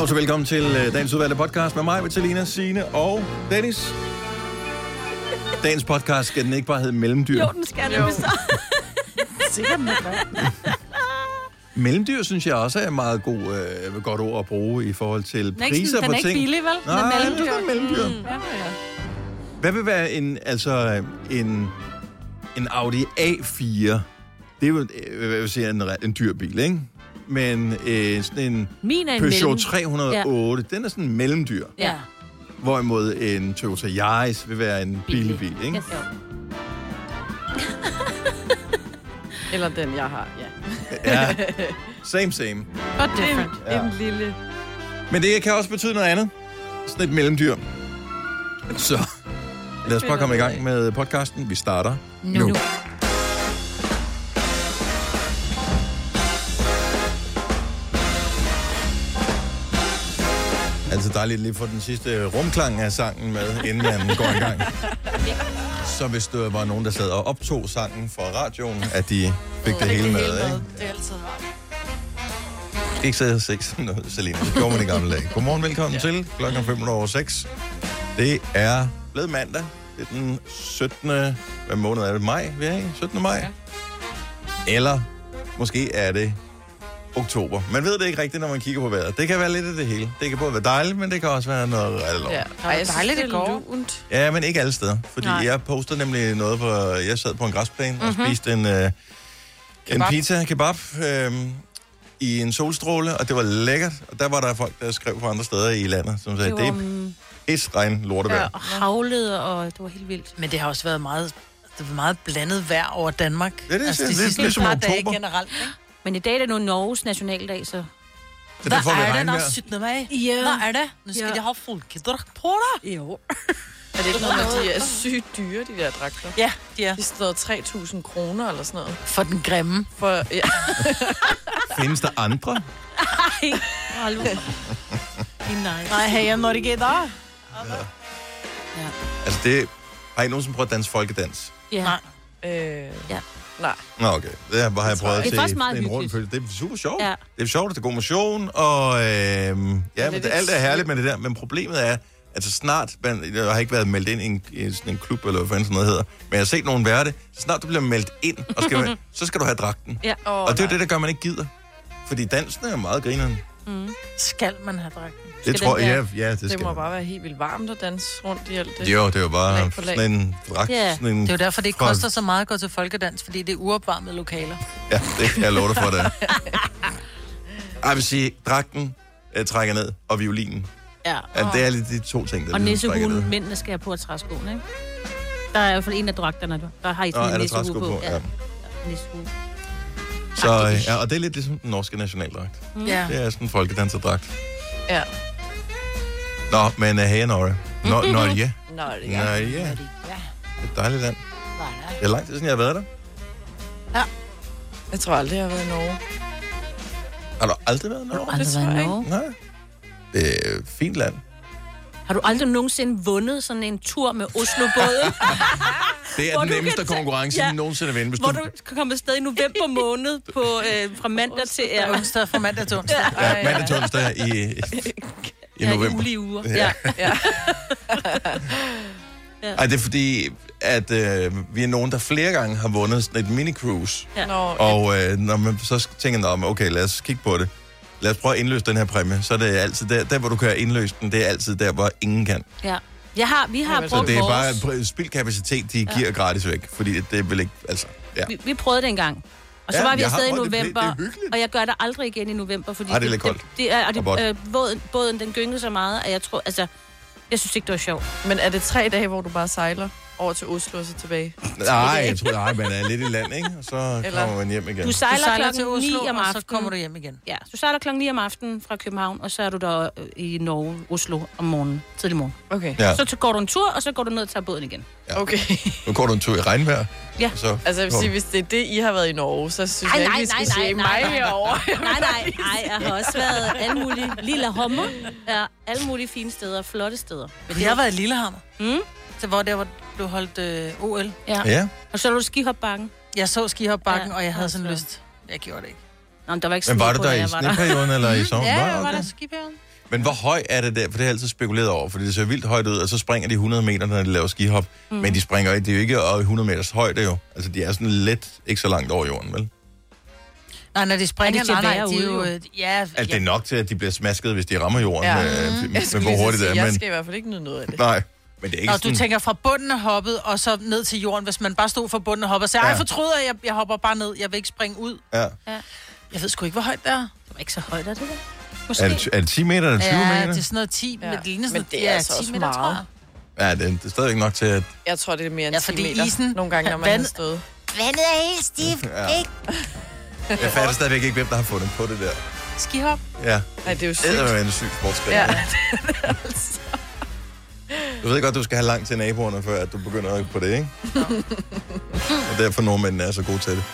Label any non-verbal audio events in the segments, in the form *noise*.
Dags og velkommen til øh, dagens udvalgte podcast med mig, Vitalina, Signe og Dennis. Dagens podcast skal den ikke bare hedde Mellemdyr. Jo, den skal nemlig så. Sikkert med hvad? Mellemdyr synes jeg også er et meget god, øh, godt ord at bruge i forhold til Den er ikke, priser sådan, den på er ikke ting. billig, vel? Den Nej, er mellemdyr. det er mellemdyr. Mm. Ja, ja. Hvad vil være en, altså, en, en Audi A4? Det er jo øh, vil jeg sige, en, en dyr bil, ikke? Men øh, sådan en Min er en Peugeot mellem. 308, ja. den er sådan en mellemdyr. Ja. Hvorimod en Toyota Yaris vil være en billig bil, ikke? Yes. *laughs* Eller den, jeg har, ja. Ja, *laughs* same, same. But different. Ja. En lille... Men det kan også betyde noget andet. Sådan et mellemdyr. Så lad os bare komme i gang med podcasten. Vi starter nu. nu. Altså dejligt lige at få den sidste rumklang af sangen med, inden man går i gang. Så hvis der var nogen, der sad og optog sangen fra radioen, at de fik det hele med, ikke? Det er altid rart. Ikke så jeg sex sådan noget, Selina. Det gjorde man i gamle dage. Godmorgen, velkommen ja. til. Klokken 5 over 6. Det er blevet mandag. Det er den 17. Hvad måned er det? Maj, vi er i? 17. maj? Ja. Eller måske er det oktober. Man ved det ikke rigtigt, når man kigger på vejret. Det kan være lidt af det hele. Det kan både være dejligt, men det kan også være noget rigtig Ja. Ej, jeg dejligt, det det er går. lunt. Ja, men ikke alle steder. Fordi Nej. Jeg postede nemlig noget på... Jeg sad på en græsplæne mm-hmm. og spiste en, øh, en pizza, kebab, øh, i en solstråle, og det var lækkert. Og der var der folk, der skrev fra andre steder i landet, som sagde, Det det, var det er um, pis, regn, lortevejr. ja, og havlede, og det var helt vildt. Men det har også været meget, det var meget blandet vejr over Danmark. Ja, det er- altså, det de er sidste ligesom par oktober. dage generelt. Ikke? Men i dag er det nu Norges nationaldag, så... Får vi er det, der 17. maj? Ja. Hvad er det? Nu skal Ja. de have folkedragt på dig. Jo. *laughs* Er det ikke noget med, at de er sygt dyre, de der dragter? Ja, de er. De står 3.000 kroner eller sådan noget. For den grimme. For, ja. *laughs* Findes der andre? Ej, hallo. Det er nice. *laughs* Nej, hey, når det gælder. Altså, det... Har I nogensinde prøvet at danse folkedans? Ja. Nej. Øh, Ja. Nej. Nå, okay. Det har jeg prøvet Det er faktisk meget en rund hyggeligt. følelse. Det er super sjovt. Ja. Det er sjovt, det er god motion, og øh, ja, men det alt er herligt med det der. Men problemet er, at så snart, man, jeg har ikke været meldt ind i en, i sådan en klub, eller hvad fanden sådan noget hedder, men jeg har set nogen være det, så snart du bliver meldt ind, og skal, *laughs* så skal du have dragten. Ja. Oh, Og det er jo det, der gør, man ikke gider. Fordi dansen er jo meget grineren. Skal man have dragten? Det Skal tror den jeg, ja, ja, det Det skal må man. bare være helt vildt varmt at danse rundt i alt det. Jo, det er jo bare Lag på lag. sådan en dragt. Ja. Sådan en, Det er jo derfor, det ikke fra- koster så meget at gå til folkedans, fordi det er uopvarmede lokaler. Ja, det kan jeg love dig for, det *laughs* Jeg vil sige, dragten øh, trækker ned, og violinen. ja. Ja, det er lidt de to ting, der Og ligesom trækker ned. nissehuen, mændene skal have på at træskoene, ikke? Der er i hvert fald en af dragterne, der har I Nå, sådan er en nissehue træsko på. på? Ja. nissehue. Så, øh, ja, og det er lidt ligesom den norske nationaldragt. Ja. Det er sådan en folkedanserdragt. Ja. Nå, men uh, hey, Norge. Nå, *laughs* Norge. Er ja. Det er et dejligt land. Det er lang tid siden, jeg har været der. Jeg tror aldrig, jeg har været i Norge. Har du aldrig været i Norge? Aldrig Det tror været i Norge. Nej. Det er et fint land. Har du aldrig nogensinde vundet sådan en tur med Oslo-båden, *laughs* Det er Hvor den du nemmeste konkurrence, Ja. ja. nogensinde at vinde. Hvis hvor du... du kan komme afsted i november måned på, øh, fra mandag til Ja. ja, Onsdag fra mandag til onsdag. Ja, mandag til onsdag i, *laughs* i, i ja, november. ulige uger. Ja. Ja. *laughs* Ja. Ej, det er fordi, at øh, vi er nogen, der flere gange har vundet sådan et mini-cruise. Ja. Nå, Og øh, når man så tænker, man, okay, lad os kigge på det. Lad os prøve at indløse den her præmie. Så er det altid der, der hvor du kan indløse den, det er altid der, hvor ingen kan. ja. Jeg har, vi har Jamen, Så brugt det er vores... bare spildkapacitet, de giver gratis væk. Fordi det, det er vel ikke, altså, ja. Vi, vi prøvede det engang. Og så Ja, var vi afsted i det. Det- november, det er hyggeligt. og jeg gør det aldrig igen i november, fordi Ej, det er lidt koldt. det, det er, og det, øh, båden, båden, den gyngede så meget, at jeg tror, altså, jeg synes ikke, det var sjovt. Men er det tre dage, hvor du bare sejler over til Oslo og så tilbage? Nej, *laughs* jeg tror, nej, man er lidt i land, ikke? Og så Eller- kommer man hjem igen. Du Du sejler, sejler klokken til Oslo, 9 om og aftenen. så kommer du hjem igen. Ja, du sejler klokken 9 om aftenen fra København, og så er du der øh, i Norge, Oslo, om morgenen, tidlig morgen. Okay. Ja, Så t- går du en tur, og så går du ned og tager båden igen. Okay. *laughs* nu går du en tur i regnvejr. Ja. og Så, Altså, jeg vil sige, hvis det er det, I har været i Norge, så synes Ej, jeg nej, ikke, vi nej, skal nej, se nej, mig nej. herovre. *laughs* Nej, nej, nej, jeg har også været alle mulige lille hommer. Ja, alle mulige fine steder, flotte steder. Men jeg har været i Lillehammer. Mm. Så hvor der var blev holdt øh, OL. Ja. Ja, Og så er du skihopbakken. Jeg så skihopbakken, Ja, og jeg havde sådan lyst. Jeg gjorde det ikke. Nå, men der var ikke men var du på, der da i der. sneperioden eller i *laughs* sommer? Ja, Var jeg var okay. der skiperioden. Men hvor høj er det der? For det har jeg altid spekuleret over, fordi det ser vildt højt ud, og så springer de 100 meter, når de laver skihop. Mm. Men de springer ikke, det er jo ikke over 100 meters højde jo. Altså, de er sådan lidt, ikke så langt over jorden, vel? Nej, når de springer, Er det til nej, nej, de er jo... øh, Ja, Altså, det er nok til, at de bliver smasket, hvis de rammer jorden, Ja. *laughs* ja. med, med skulle hvor hurtigt det er. jeg Men, skal i hvert fald ikke nyde noget af det. nej, men det er ikke Nå, sådan... du tænker fra bunden af hoppet, og så ned til jorden, hvis man bare stod fra bunden af hoppet og sagde, Ja. ej, fortryder jeg, jeg hopper bare ned, jeg vil ikke springe ud. Ja. Jeg ved sgu ikke, hvor højt det er. Det var ikke så højt, er det der? Måske. Er det, er det 10 meter eller 20 Ja, meter? det er sådan noget 10, ja. Ja. men det ligner sådan Men det er ja, altså 10 også meter, meget. tror jeg. Ja, det, det er stadigvæk nok til, at... Jeg tror, det er mere end Ja, 10 fordi meter. isen- Nogle gange, når man vand- har stået. Vandet er helt stift, Ja. ikke? Jeg fatter stadigvæk ikke, hvem der har fundet på det der. Skihop. Ja, Nej, det er jo det er sygt. jo en syg sportsgren. Ja. *laughs* Du ved godt, du skal have langt til naboerne, før at du begynder på det, ikke? og derfor nordmændene er så gode til det.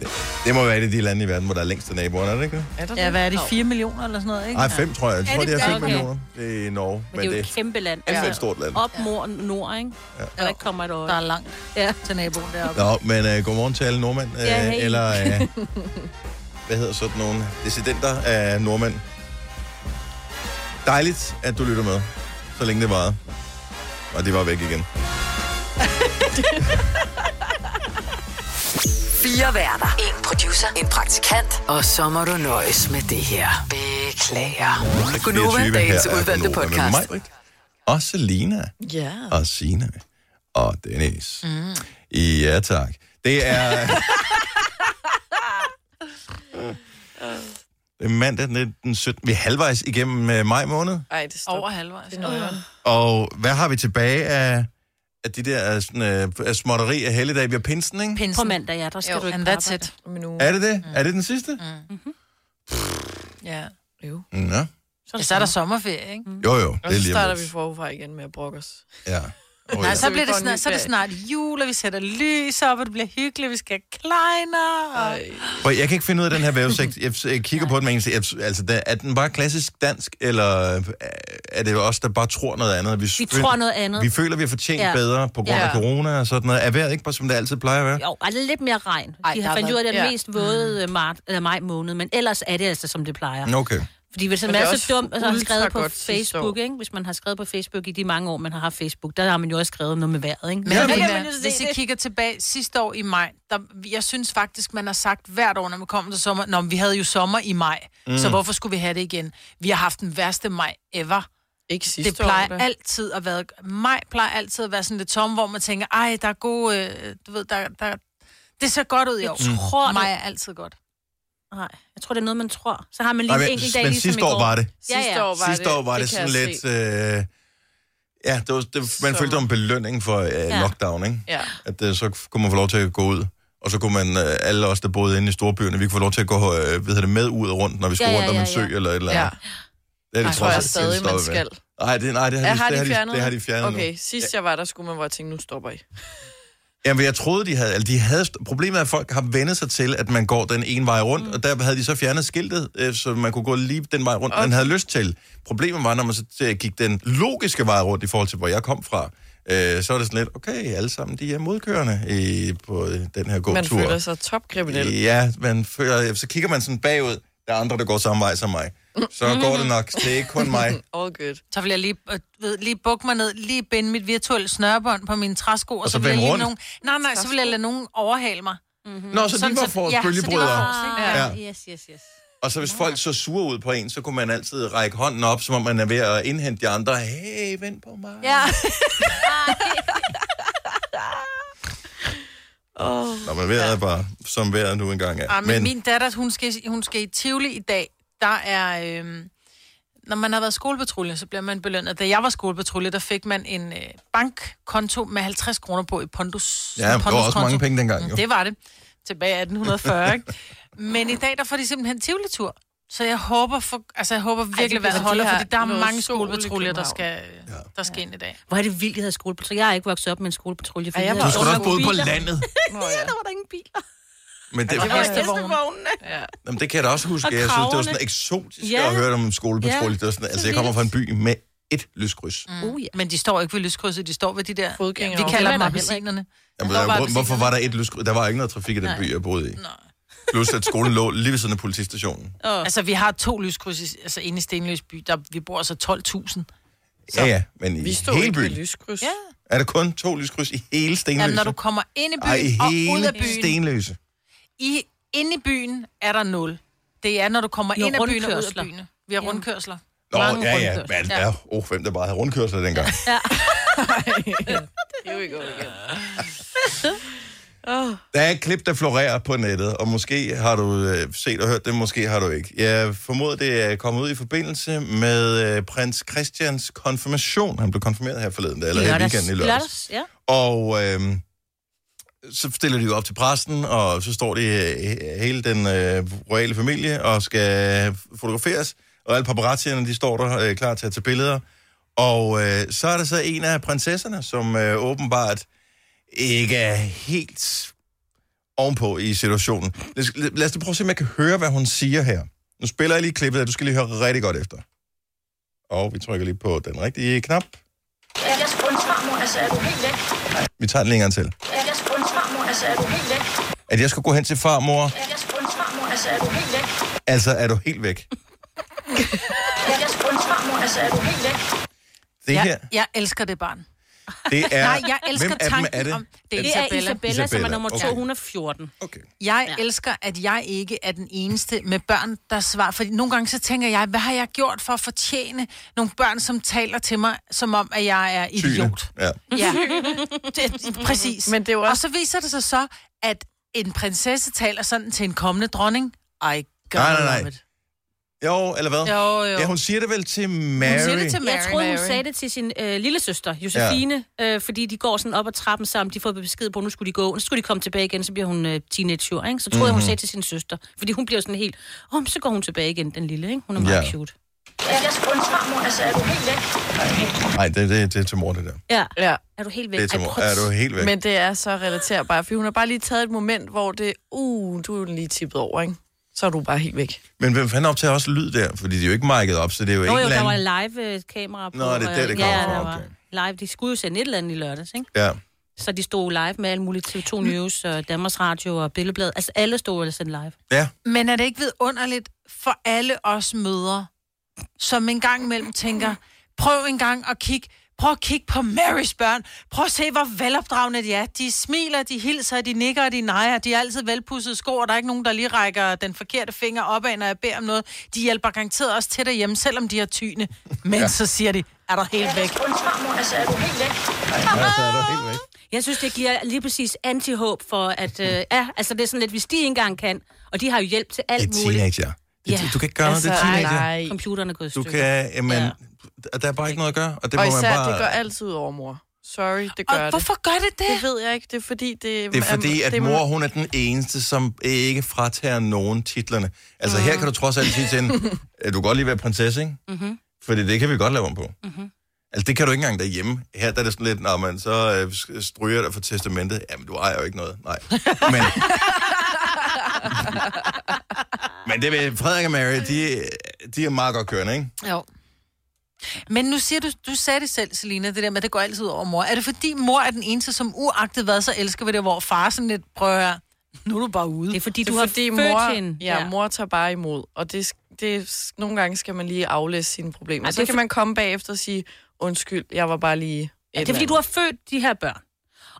det. Det må være et af de lande i verden, hvor der er længst til naboerne, er det ikke det? Er der Ja, hvad er det? 4 millioner eller sådan noget, ikke? Nej, fem tror jeg. Jeg tror, det er fem okay? millioner. Det er i Norge. Men det er jo et kæmpe land. det er et stort land. Op mod nord, ikke? Ja. Der ikke kommer et Der øje. er langt Ja. til naboen deroppe. Nå, men uh, godmorgen til alle nordmænd. Uh, Ja, hey. Eller, uh, *laughs* hvad hedder sådan nogle dissidenter af nordmænd. Dejligt, at du lytter med, så længe det varede. Og det var væk igen. Fire værter. En producer. En praktikant. Og så må du nøjes med det her. Beklager. Gunova, 24 dagens er udvalgte Gunova med podcast. mig, og Selina Ja. og Sina og Dennis. Mm. Ja, tak. Det er... *laughs* *laughs* det er mandag den- den 17. Vi er halvvejs igennem øh, maj måned. Ej, det står. Over halvvejs. Det er. Og hvad har vi tilbage af, af de der sådan, øh, af småtteri af helligdag? Vi har pinsen, ikke? Pinsen. På mandag, ja, der skal Jo, du ikke And på that's arbejde. it. Om en uge. Er det det? Mm. Er det den sidste? Ja. Jo. Mm. Ja. Ja, så er der sommerferie, ikke? Jo, jo. Og Det er så lige starter om vi forfra igen med at brokke os. Ja. Oh, Nej, ja. så, Så vi bliver det snart, så er det snart jul, og vi sætter lys op, og det bliver hyggeligt, vi skal kleiner. Og... Ej. Jeg kan ikke finde ud af den her vævesigt. Jeg, jeg kigger på den med en jeg, altså, der- er den bare klassisk dansk, eller øh, er det os, der bare tror noget andet? Vi føl- tror noget andet. Vi føler, vi har fortjent ja. Bedre på grund af Ja. corona og sådan noget. Er vejret ikke bare, som det altid plejer at være? Jo, altså lidt mere regn. Ej, De har fandt ud af, det er mest våde øh, mart, eller maj måned, men ellers er det altså, som det plejer. Okay. Fordi hvis man er er så dum, og så har skrevet på Facebook, ikke? hvis man har skrevet på Facebook i de mange år, man har haft Facebook, der har man jo også skrevet noget med vejret, ikke? Men Ja, ja, men- men, hvis I kigger tilbage sidste år i maj, der, jeg synes faktisk, man har sagt hvert år, når man kommer til sommer, Nå, men vi havde jo sommer i maj, mm. så hvorfor skulle vi have det igen? Vi har haft den værste maj ever. Ikke sidste Det plejer år, da. altid at være... Maj plejer altid at være sådan lidt tom, hvor man tænker, ej, der er gode... Øh, du ved, der, der, det ser godt ud i år. Jeg tror, det- Maj er altid godt. Nej, jeg tror, det er noget, man tror. Så har man lige Nej, en enkelt dag, men ligesom sidste i går. år var det. Ja, Sidste ja. år var sidste det, år var det, kan sådan jeg lidt... Øh, ja, det var, det, man Som- følte, det en belønning for øh, Ja. lockdown, ikke? Ja. At øh, så kunne man få lov til at gå ud. Og så kunne man, øh, alle os, der boede inde i storbyerne, vi kunne få lov til at gå øh, hvad hedder det, med ud og rundt, når vi skulle Ja, ja, rundt om en ja, sø ja. eller et eller ja. andet. Det er Jeg de tror jeg trods alt stadig, man skal. Nej, det, nej, det har, Ja, de, har det, de har de, fjernet det har de fjernet Okay, sidst jeg var der, skulle man bare tænke, nu stopper I. Jamen, jeg troede, de havde... Altså, de havde problemet er, at folk har vendt sig til, at man går den ene vej rundt, mm. og der havde de så fjernet skiltet, øh, så man kunne gå lige den vej rundt, okay. man havde lyst til. Problemet var, når man så øh, gik den logiske vej rundt i forhold til, hvor jeg kom fra, øh, så var det sådan lidt, okay, alle sammen, de er modkørende i, på øh, den her gåtur. Man føler sig topkriminel. Ja, man føler, så kigger man sådan bagud, der er andre, der går samme vej som mig. Så går det nok. Det er ikke kun mig. *laughs* All good. Så vil jeg lige, øh, ved, lige bukke mig ned, lige binde mit virtuelle snørbånd på mine træsko, og, så så, vil jeg lige rundt? nogen, nej, nej, så vil jeg lade nogen overhale mig. Nå, så de var for ja, ikke? Ja. Ja. Yes, yes, yes. Og så hvis folk så sure ud på en, så kunne man altid række hånden op, som om man er ved at indhente de andre. Hey, vent på mig. Ja. *laughs* Nå, men vejret er bare, som vejret nu engang er. Ja, men, men min datter, hun skal, hun skal i Tivoli i dag. Der er... Øhm, når man har været skolepatrulje, så bliver man belønnet. Da jeg var skolepatrulje, der fik man en øh, bankkonto med 50 kroner på i Pondus. Ja, det var også mange penge dengang, jo. Mm, Det var det. Tilbage i 1840, ikke? Men i dag, der får de simpelthen Tivoli-tur. Så jeg håber, for, altså jeg håber virkelig, det hvad holder, de fordi der er mange skolepatruljer, der skal, der skal ind i dag. Hvor er det vildt, at have skolepatrulje. Jeg har ikke vokset op med en skolepatrulje. Ej, jeg vi var havde Du skulle nok boet på landet. *laughs* Nå, Ja, ja. *laughs* der var der ingen biler. Men det, Det var ja. hestevogne. ja. Jamen, det kan jeg da også huske. Og Jeg synes, det var sådan eksotisk Ja. at høre om en skolepatrulje. Ja, Det var sådan, altså, så jeg kommer fra en by med et lyskryds. Mm. Uh, ja. Men de står ikke ved lyskrydset, de står ved de der... Fodgængere. Vi kalder er dem appelsinerne. Jamen, Der var hvor, hvorfor var der et lyskryds? Der var ikke noget trafik i den Nej. by, jeg boede i. Nej. Plus at skolen lå lige ved siden af politistationen. Altså, vi har to lyskryds i, altså, inde i Stenløs by. Der, vi bor altså 12.000. Ja, ja, men i Vi stod hele byen. lyskryds. Ja. Er der kun to lyskryds i hele Stenløse? Jamen, når du kommer ind i byen Ej, i og ud af hele byen, Stenløse. I, inde i byen er der nul. Det er, når du kommer Jo, ind af byen og ud af byen. Vi har rundkørsler. Nå, Mange ja, ja, men ja. Oh, hvem der bare havde rundkørsler dengang. Here we go again. Der er et klip, der florerer på nettet, og måske har du øh, set og hørt det, måske har du ikke. Jeg formoder, det er kommet ud i forbindelse med øh, prins Christians konfirmation. Han blev konfirmeret her forleden, eller her i weekenden i lørdags. lørdags. Ja. Og øh, så stiller de jo op til præsten, og så står de øh, hele den øh, royale familie og skal fotograferes. Og alle paparazzierne, de står der øh, klar til at tage billeder. Og øh, så er der så en af prinsesserne, som øh, åbenbart ikke er helt ovenpå i situationen. Lad os, lad os prøve at se, om jeg kan høre, hvad hun siger her. Nu spiller jeg lige klippet, og du skal lige høre rigtig godt efter. Og vi trykker lige på den rigtige knap. Er jeg sprunds farmor, altså er du helt væk? Vi tager den gang til. Er jeg altså er du helt væk? At jeg skulle gå hen til farmor, Er jeg sprunds farmor, altså er du helt væk? altså er du helt væk. Er jeg sprunds farmor, altså er du helt væk? Det her, Jeg, jeg elsker det barn. Det *laughs* er... Nej, jeg elsker Hvem tanken er det? om... Det er Det er Isabella. Isabella, som er Isabella, nummer okay. 214. Okay. Jeg Ja. elsker, at jeg ikke er den eneste med børn, der svarer. Fordi nogle gange så tænker jeg, hvad har jeg gjort for at fortjene nogle børn, som taler til mig, som om, at jeg er Tyne. idiot. Ja. Ja, *laughs* det, præcis. Men det er jo Og også... så viser det sig så, at en prinsesse taler sådan til en kommende dronning. I gotta Nej, nej, nej. Jo, eller hvad? Jo, jo. Ja, hun siger det vel til Mary. Hun siger det til Mary. Jeg troede, hun Mary. sagde det til sin øh, lille søster, Josefine, ja. øh, fordi de går sådan op ad trappen sammen. De får besked på, at nu skulle de gå. Nu skulle de komme tilbage igen, så bliver hun øh, teenager, ikke? Så troede jeg, hun sagde til sin søster. Fordi hun bliver sådan helt, åh, oh, så går hun tilbage igen, den lille, ikke? Hun er meget Ja. cute. Er jeg farmor, altså er du helt væk? Nej, det, det, det er til mor, det der. Ja. Ja. Er du helt væk? Det er til mor. Er du helt væk? Men det er så relaterbart, for hun har bare lige taget et moment, hvor det, uh, du er lige tippet over, ikke? Så er du bare helt væk. Men hvem fanden optager også lyd der? Fordi de er jo ikke mic'et op, så det er jo en jo, der var anden... live-kamera på. Nå, det er og- det, det ja, kommer ja, fra, der var okay. live. De skulle jo sende et eller andet i lørdags, ikke? Ja. Så de stod live med alle mulige TV2 News og Danmarks Radio og Billedblad. Altså alle stod og sendte live. Ja. Men er det ikke vidunderligt for alle os mødre, som en gang imellem tænker, prøv en gang at kigge, prøv at kigge på Marys børn. Prøv at se, hvor velopdragende de er. De smiler, de hilser, de nikker de nejer. De er altid velpudsede sko, og der er ikke nogen, der lige rækker den forkerte finger opad, når jeg beder om noget. De hjælper garanteret også til derhjemme, selvom de har tyne. Men ja. så siger de, er der Er helt væk. altså er du helt væk? ja, så er du helt væk. Jeg synes, det giver lige præcis anti-håb for, at... Øh, ja, altså det er sådan lidt, hvis de ikke engang kan, og de har jo hjælp til alt Det er muligt. teenager. Det, Ja. Du kan ikke gøre noget, det er teenager. nej. Computeren er gået i Du kan, jamen, Ja. der er bare ikke noget at gøre. Og det Og må man især, bare... det gør altid ud over mor. Sorry, det gør Og det. hvorfor gør det det? Det ved jeg ikke. Det er fordi, det... Det er fordi, at det mor, hun er den eneste, som ikke fratager nogen titlerne. Altså, her kan du trods alt sige til hende, at *laughs* du kan godt lige være prinsesse, ikke? Mm-hmm. Fordi det kan vi godt lave om på. Mm-hmm. Altså, det kan du ikke engang derhjemme. Her der er det sådan lidt, når man så øh, stryger dig for testamentet. Jamen, du ejer jo ikke noget. Nej. *laughs* Men, *laughs* men det ved Frederik og Mary, de, de er meget godt kørende, ikke? Jo. Men nu siger du, du sagde det selv, Selina, det der med, at det går altid ud over mor. Er det fordi mor er den eneste, som uagtet hvad, så elsker vi det, hvor far sådan lidt prøver, nu er du bare ude. Det er fordi, Det du er har fordi, født mor, hende. ja, mor tager bare imod. Og det, det, nogle gange skal man lige aflæse sine problemer. Og så det er kan for- man komme bagefter og sige, undskyld, jeg var bare lige... Ja, det er fordi, du andet." har født de her børn.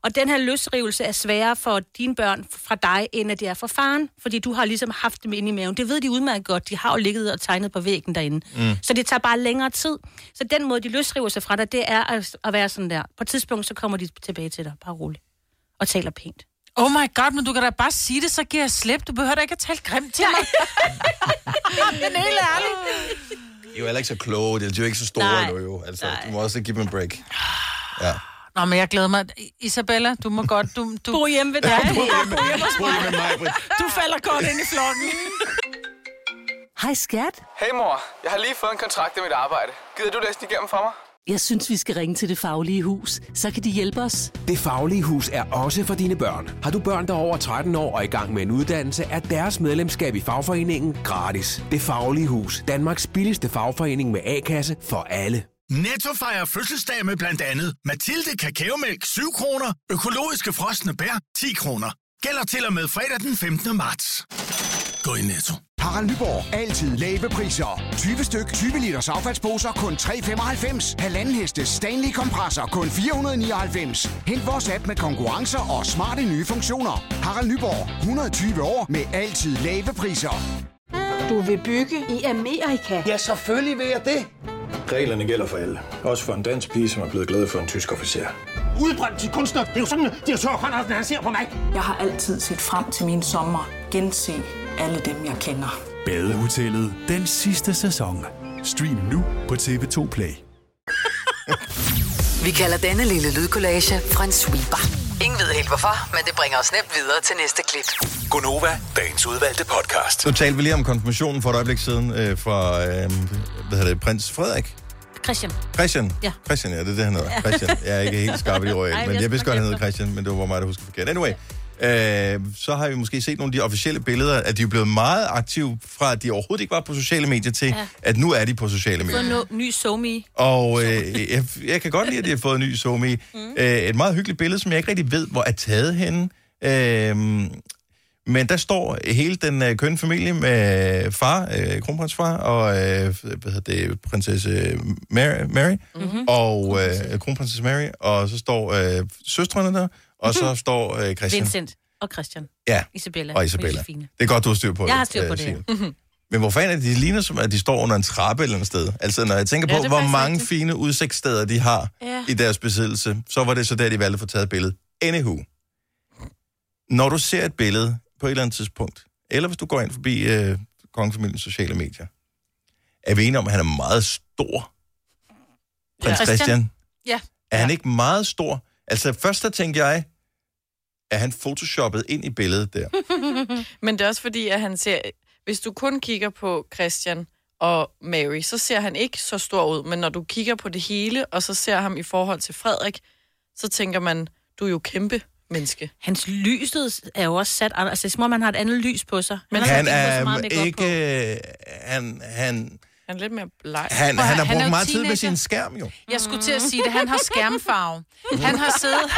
Og den her løsrivelse er sværere for dine børn fra dig, end at det er for faren. Fordi du har ligesom haft dem inde i maven. Det ved de udmærket godt. De har jo ligget og tegnet på væggen derinde. Mm. Så det tager bare længere tid. Så den måde, de løsriver sig fra dig, det er at, at være sådan der. På et tidspunkt, så kommer de tilbage til dig. Bare roligt. Og taler pænt. Oh my god, men du kan da bare sige det, så giver jeg slip. Du behøver da ikke at tale grimt til mig. *laughs* men helt ærligt. De er jo heller ikke så kloge. De er jo ikke så store Nej. endnu, jo. Altså, du må også give dem en break. Ja. Nå, men jeg glæder mig. Isabella, du må godt... Du, du, Bo hjemme ved dig. med mig, du falder godt ind i flokken. Hej skat. Hey mor, jeg har lige fået en kontrakt i mit arbejde. Gider du læse den igennem for mig? Jeg synes, vi skal ringe til Det Faglige Hus. Så kan de hjælpe os. Det Faglige Hus er også for dine børn. Har du børn, der er over 13 år og i gang med en uddannelse, er deres medlemskab i fagforeningen gratis. Det Faglige Hus. Danmarks billigste fagforening med A-kasse for alle. Netto fejrer fødselsdag med blandt andet Mathilde Kakaomælk 7 kroner, økologiske frosne bær 10 kroner. Gælder til og med fredag den 15. marts. gå i Netto. Harald Nyborg. Altid lave priser. 20 styk, 20 liters affaldsposer kun 3,95. Halvanden heste Stanley kompresser kun 499. Hent vores app med konkurrencer og smarte nye funktioner. Harald Nyborg. 120 år med altid lave priser. Du vil bygge i Amerika? Ja, selvfølgelig vil jeg det. Reglerne gælder for alle. Også for en dansk pige, som er blevet glad for en tysk officer. Udbrændt til kunstner. Det er jo sådan, at direktør Conradsen, han ser på mig. Jeg har altid set frem til min sommer. Gense alle dem, jeg kender. Badehotellet den sidste sæson. Stream nu på TV2 Play. *laughs* Vi kalder denne lille lydkollage en sweeper. Ingen ved helt hvorfor, men det bringer os nemt videre til næste klip. Gunova, dagens udvalgte podcast. Nu talte vi lige om konfirmationen for et øjeblik siden øh, fra, øh, hvad hedder det, prins Frederik. Christian. Christian? Ja. Christian, ja, det er det, han hedder. Ja. Christian. Jeg er ikke helt skarp i royal, men jeg vidste godt, han hedder Christian, men det var mig, der husker forkert. Anyway, øh, så har vi måske set nogle af de officielle billeder, at de er blevet meget aktive fra, at de overhovedet ikke var på sociale medier, til Ja. at nu er de på sociale Fået medier. en ny somi. Og øh, jeg, jeg kan godt lide, at de har fået en ny Somi. Mm. Øh, et meget hyggeligt billede, som jeg ikke rigtig ved, hvor er taget henne. Øh, men der står hele den øh, kønne familie med far, øh, kronprinsfar, og øh, hvad hedder det, prinsesse Mary, Mary Mm-hmm. og øh, kronprinsesse Mary, og så står øh, søstrene der, og så står øh, Christian. Vincent og Christian. Ja, Isabella. og Isabella. Josefine. Det er godt, du har styr på det. Jeg har styr på øh, det, ja. Mhm. Men hvor fanden er det, de ligner som, at de står under en trappe eller et sted? Altså, når jeg tænker Ja, på, er hvor faktisk mange rigtigt. fine udsigtssteder de har Ja. i deres besiddelse, så var det så der, de valgte at få taget et billede. Anywho. Når du ser et billede på et eller andet tidspunkt, eller hvis du går ind forbi øh, kongefamiliens sociale medier, er vi enige om, at han er meget stor? Prins Ja. Christian. Ja. Er han ikke meget stor? Altså, først der tænkte jeg, er han photoshoppet ind i billedet der? *laughs* Men det er også fordi, at han ser... Hvis du kun kigger på Christian og Mary, så ser han ikke så stor ud. Men når du kigger på det hele, og så ser ham i forhold til Frederik, så tænker man, du er jo kæmpe menneske. Hans lyset er jo også sat... Altså, det er som om, han har et andet lys på sig. Men har Han så er ikke... på. øh, Han, han, Han er lidt mere bleg. han, han har han er brugt jo meget tid med teenager. sin skærm, jo. Jeg skulle til at sige det. Han har skærmfarve. Han har siddet...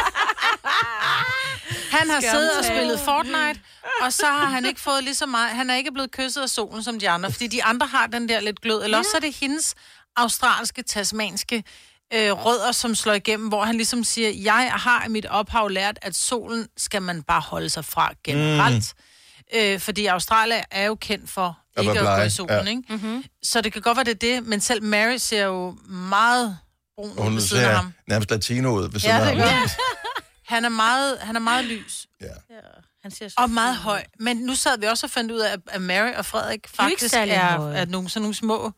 Han har siddet og spillet Fortnite, og så har han ikke fået lige så meget... Han er ikke blevet kysset af solen som de andre, fordi de andre har den der lidt glød. Eller også så er det hendes australske, tasmanske øh, rødder, som slår igennem, hvor han ligesom siger, jeg har i mit ophav lært, at solen skal man bare holde sig fra generelt. Mm. Øh, fordi Australien er jo kendt for At ikke at gå i solen, ja. ikke? Mm-hmm. Så det kan godt være, det er det, men selv Mary ser jo meget brun ud ved siden af ham. nærmest latino ud ved Ja, siden af det ham. han. Er meget, han er meget lys. Ja. Han ser så Og meget høj. Men nu sad vi også og fandt ud af, at Mary og Frederik er faktisk er, høje. er nogle, sådan nogle små...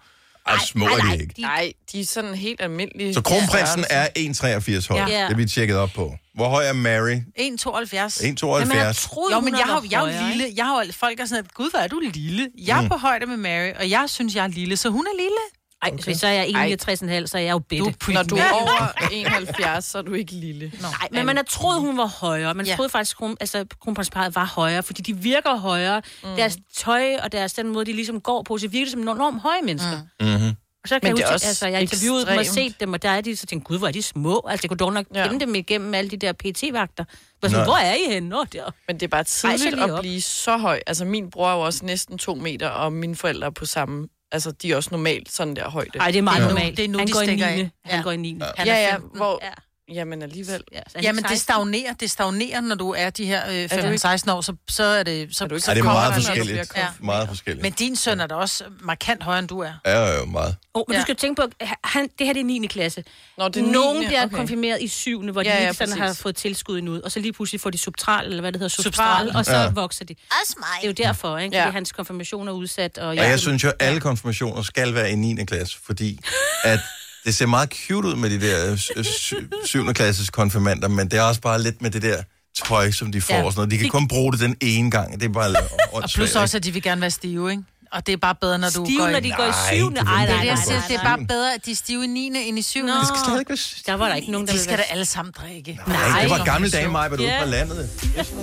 Ej, små er de ikke. Nej, de er sådan helt almindelige. Så kronprinsen er 1,83 høj. Ja. Det vi tjekket op på. Hvor høj er Mary? 1,72. 1,72. Jo, men jeg har, jeg er jo lille. Jeg har jo, folk er sådan, at, gud, hvor er du lille. Jeg er Mm. på højde med Mary, og jeg synes, jeg er lille, så hun er lille. Ej, okay. så er jeg 61,5, så er jeg jo bitte. Du er Når du er over 71, så er du ikke lille. Nå. Nej, men man har troet, hun var højere. Man Ja. troede faktisk, at altså, kronprinsparet var højere, fordi de virker højere. Mm. Deres tøj og deres den måde, de ligesom går på, så virker som enormt høje mennesker. Mm. Mm-hmm. Og så kan Men jeg det er huske, også altså, jeg interviewede dem og set dem, og der er de, så tænkte gud, hvor er de små. Altså, jeg kunne dog nok Ja. kende dem igennem alle de der PT-vagter. Hvor, sådan, hvor er I henne? Nå, der. Men det er bare tidligt lige at blive så høj. Altså, min bror er jo også næsten to meter, og mine forældre er på samme... Altså, de er også normalt sådan der højde. Ej, det er meget nu- normalt. det er nu, han de går i 9. stikker af. Han Ja. går i 9. Ja. Han ja, ja, 15. hvor... Ja. Jamen alligevel. Ja, Jamen, det 16. stagnerer. Det stagnerer, når du er de her øh, du ikke? 15-16 år, så, så er det... Så, Er du ikke så Ej, det kommer meget forskelligt. Ja. Meget forskelligt. Men din søn er da også markant højere, end du er. Er jo meget. Oh, men Ja. du skal tænke på, han, det her det er 9. klasse. Nå, det er Nogen 9., bliver okay. konfirmeret i 7. hvor de Ja, ja, ikke sådan har fået tilskud endnu. Og så lige pludselig får de substral, eller hvad det hedder, Substral. substral, og så Ja. ja. vokser de. Også mig. Det er jo derfor, ikke? Ja. Fordi hans konfirmation er udsat. Og, Og jeg synes jo, at alle konfirmationer skal være i 9. klasse, fordi at det ser meget cute ud med de der øh, sy- 7. klasses konfirmander, men det er også bare lidt med det der tøj, som de får. Ja. Og sådan noget. De kan kun bruge det den ene gang. Det er bare Og plus også, at de vil gerne være stive, ikke? Og det er bare bedre, når du Stive, går når i... de går i Nej, 7. det Nej, nej, er nej, det, jeg nej, siger. nej, Det er bare bedre, at de er stive i 9. end i 7. Nå. Det skal slet ikke være... Der var der ikke nogen, der De skal da alle sammen drikke. Nej, det var gamle dage, mig, var du ude Ja. på landet.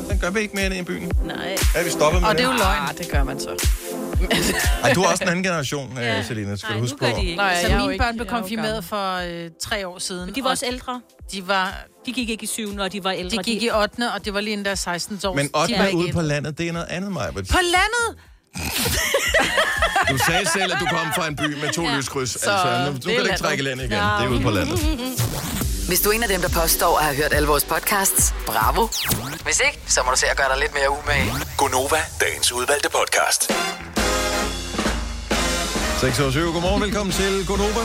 Den gør vi ikke mere end i byen. Nej. Er vi stoppet med Og det er jo løgn. Ah, det gør man så. Ej, du er også en anden generation, ja. Selina, skal Nej, du huske på. gør de ikke. Nej, Så mine børn blev er konfirmeret for øh, tre år siden. Men de var og også ældre. De, var, De gik ikke i 7. og de var ældre. de gik i 8. og det var lige inden der 16 år. Men de var 8. ikke ude på landet, det er noget andet, mig. På landet! Du sagde selv, at du kom fra en by med to ja. Lyskryds. Så Altså, nu, du kan ikke landet. trække landet igen. Ja. Det er ude på landet. *laughs* Hvis du er en af dem, der påstår at have hørt alle vores podcasts, bravo. Hvis ikke, så må du se at gøre dig lidt mere umage. Gonova, dagens udvalgte podcast. 6 år 7. Godmorgen, velkommen til Gonova.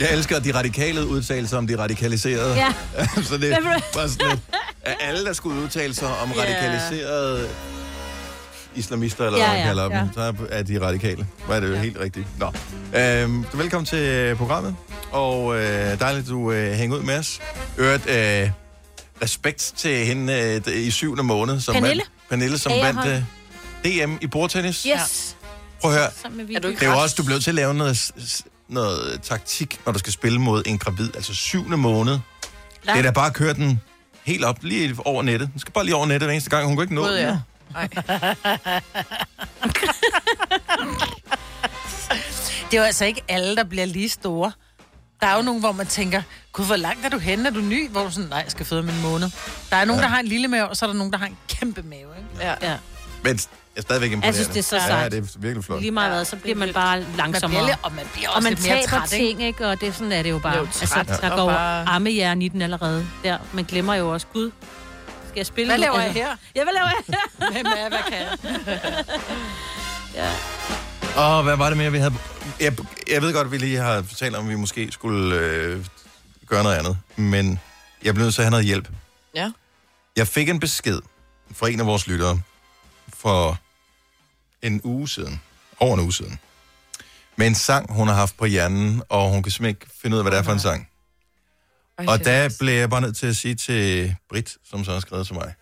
Jeg elsker de radikale udtalelser om de radikaliserede. Ja. *laughs* så det er bare sådan lidt, at alle, der skulle udtale sig om Ja. radikaliserede islamister, eller Ja, hvad man ja, kalder dem, ja. så er de radikale. Hvad er det jo helt rigtigt? Nå. Øhm, så velkommen til programmet, og øh, dejligt, du øh, hænger ud med os. Øvrigt, øh, respekt til hende øh, i syvende måned, som Pernille. vandt, Pernille, som Agerholm. vandt øh, DM i bordtennis. Yes. Prøv at høre, er du det er jo også, du bliver nødt til at lave noget, noget taktik, når du skal spille mod en gravid, altså syvende måned. Det er da bare at køre den helt op, lige over nettet. Den skal bare lige over nettet hver eneste gang. Hun kan ikke nå Gud, den. Ja. det er jo altså ikke alle, der bliver lige store. Der er jo nogen, hvor man tænker, gud, hvor langt er du henne? Er du ny? Hvor du sådan, nej, jeg skal føde om en måned. Der er nogen, Ja. der har en lille mave, og så er der nogen, der har en kæmpe mave, ikke? Ja. ja. Men jeg er stadigvæk imponerende. Jeg synes, det er så Ja, sejt. det er virkelig flot. Lige meget hvad, så bliver man bare langsommere. lidt- og man bliver og også man lidt mere taber træt, ikke? ting, ikke? Og det, sådan er det jo bare. Jo, altså, træt der og går bare- armejern i den allerede. Der. Man glemmer jo også, gud, skal jeg spille Hvad laver jeg Altså- her? Ja, hvad laver jeg her? *laughs* Hvem er, hvad kan jeg? *laughs* ja. Og hvad var det mere, vi havde... Jeg, jeg ved godt, at vi lige har talt om, at vi måske skulle øh, gøre noget andet. Men jeg blev nødt til at have noget hjælp. Ja. Jeg fik en besked fra en af vores lyttere for en uge siden. Over en uge siden. Med en sang, hun har haft på hjernen, og hun kan simpelthen ikke finde ud af, hvad det er for en sang. Og der blev jeg bare nødt til at sige til Britt, som så har skrevet til mig,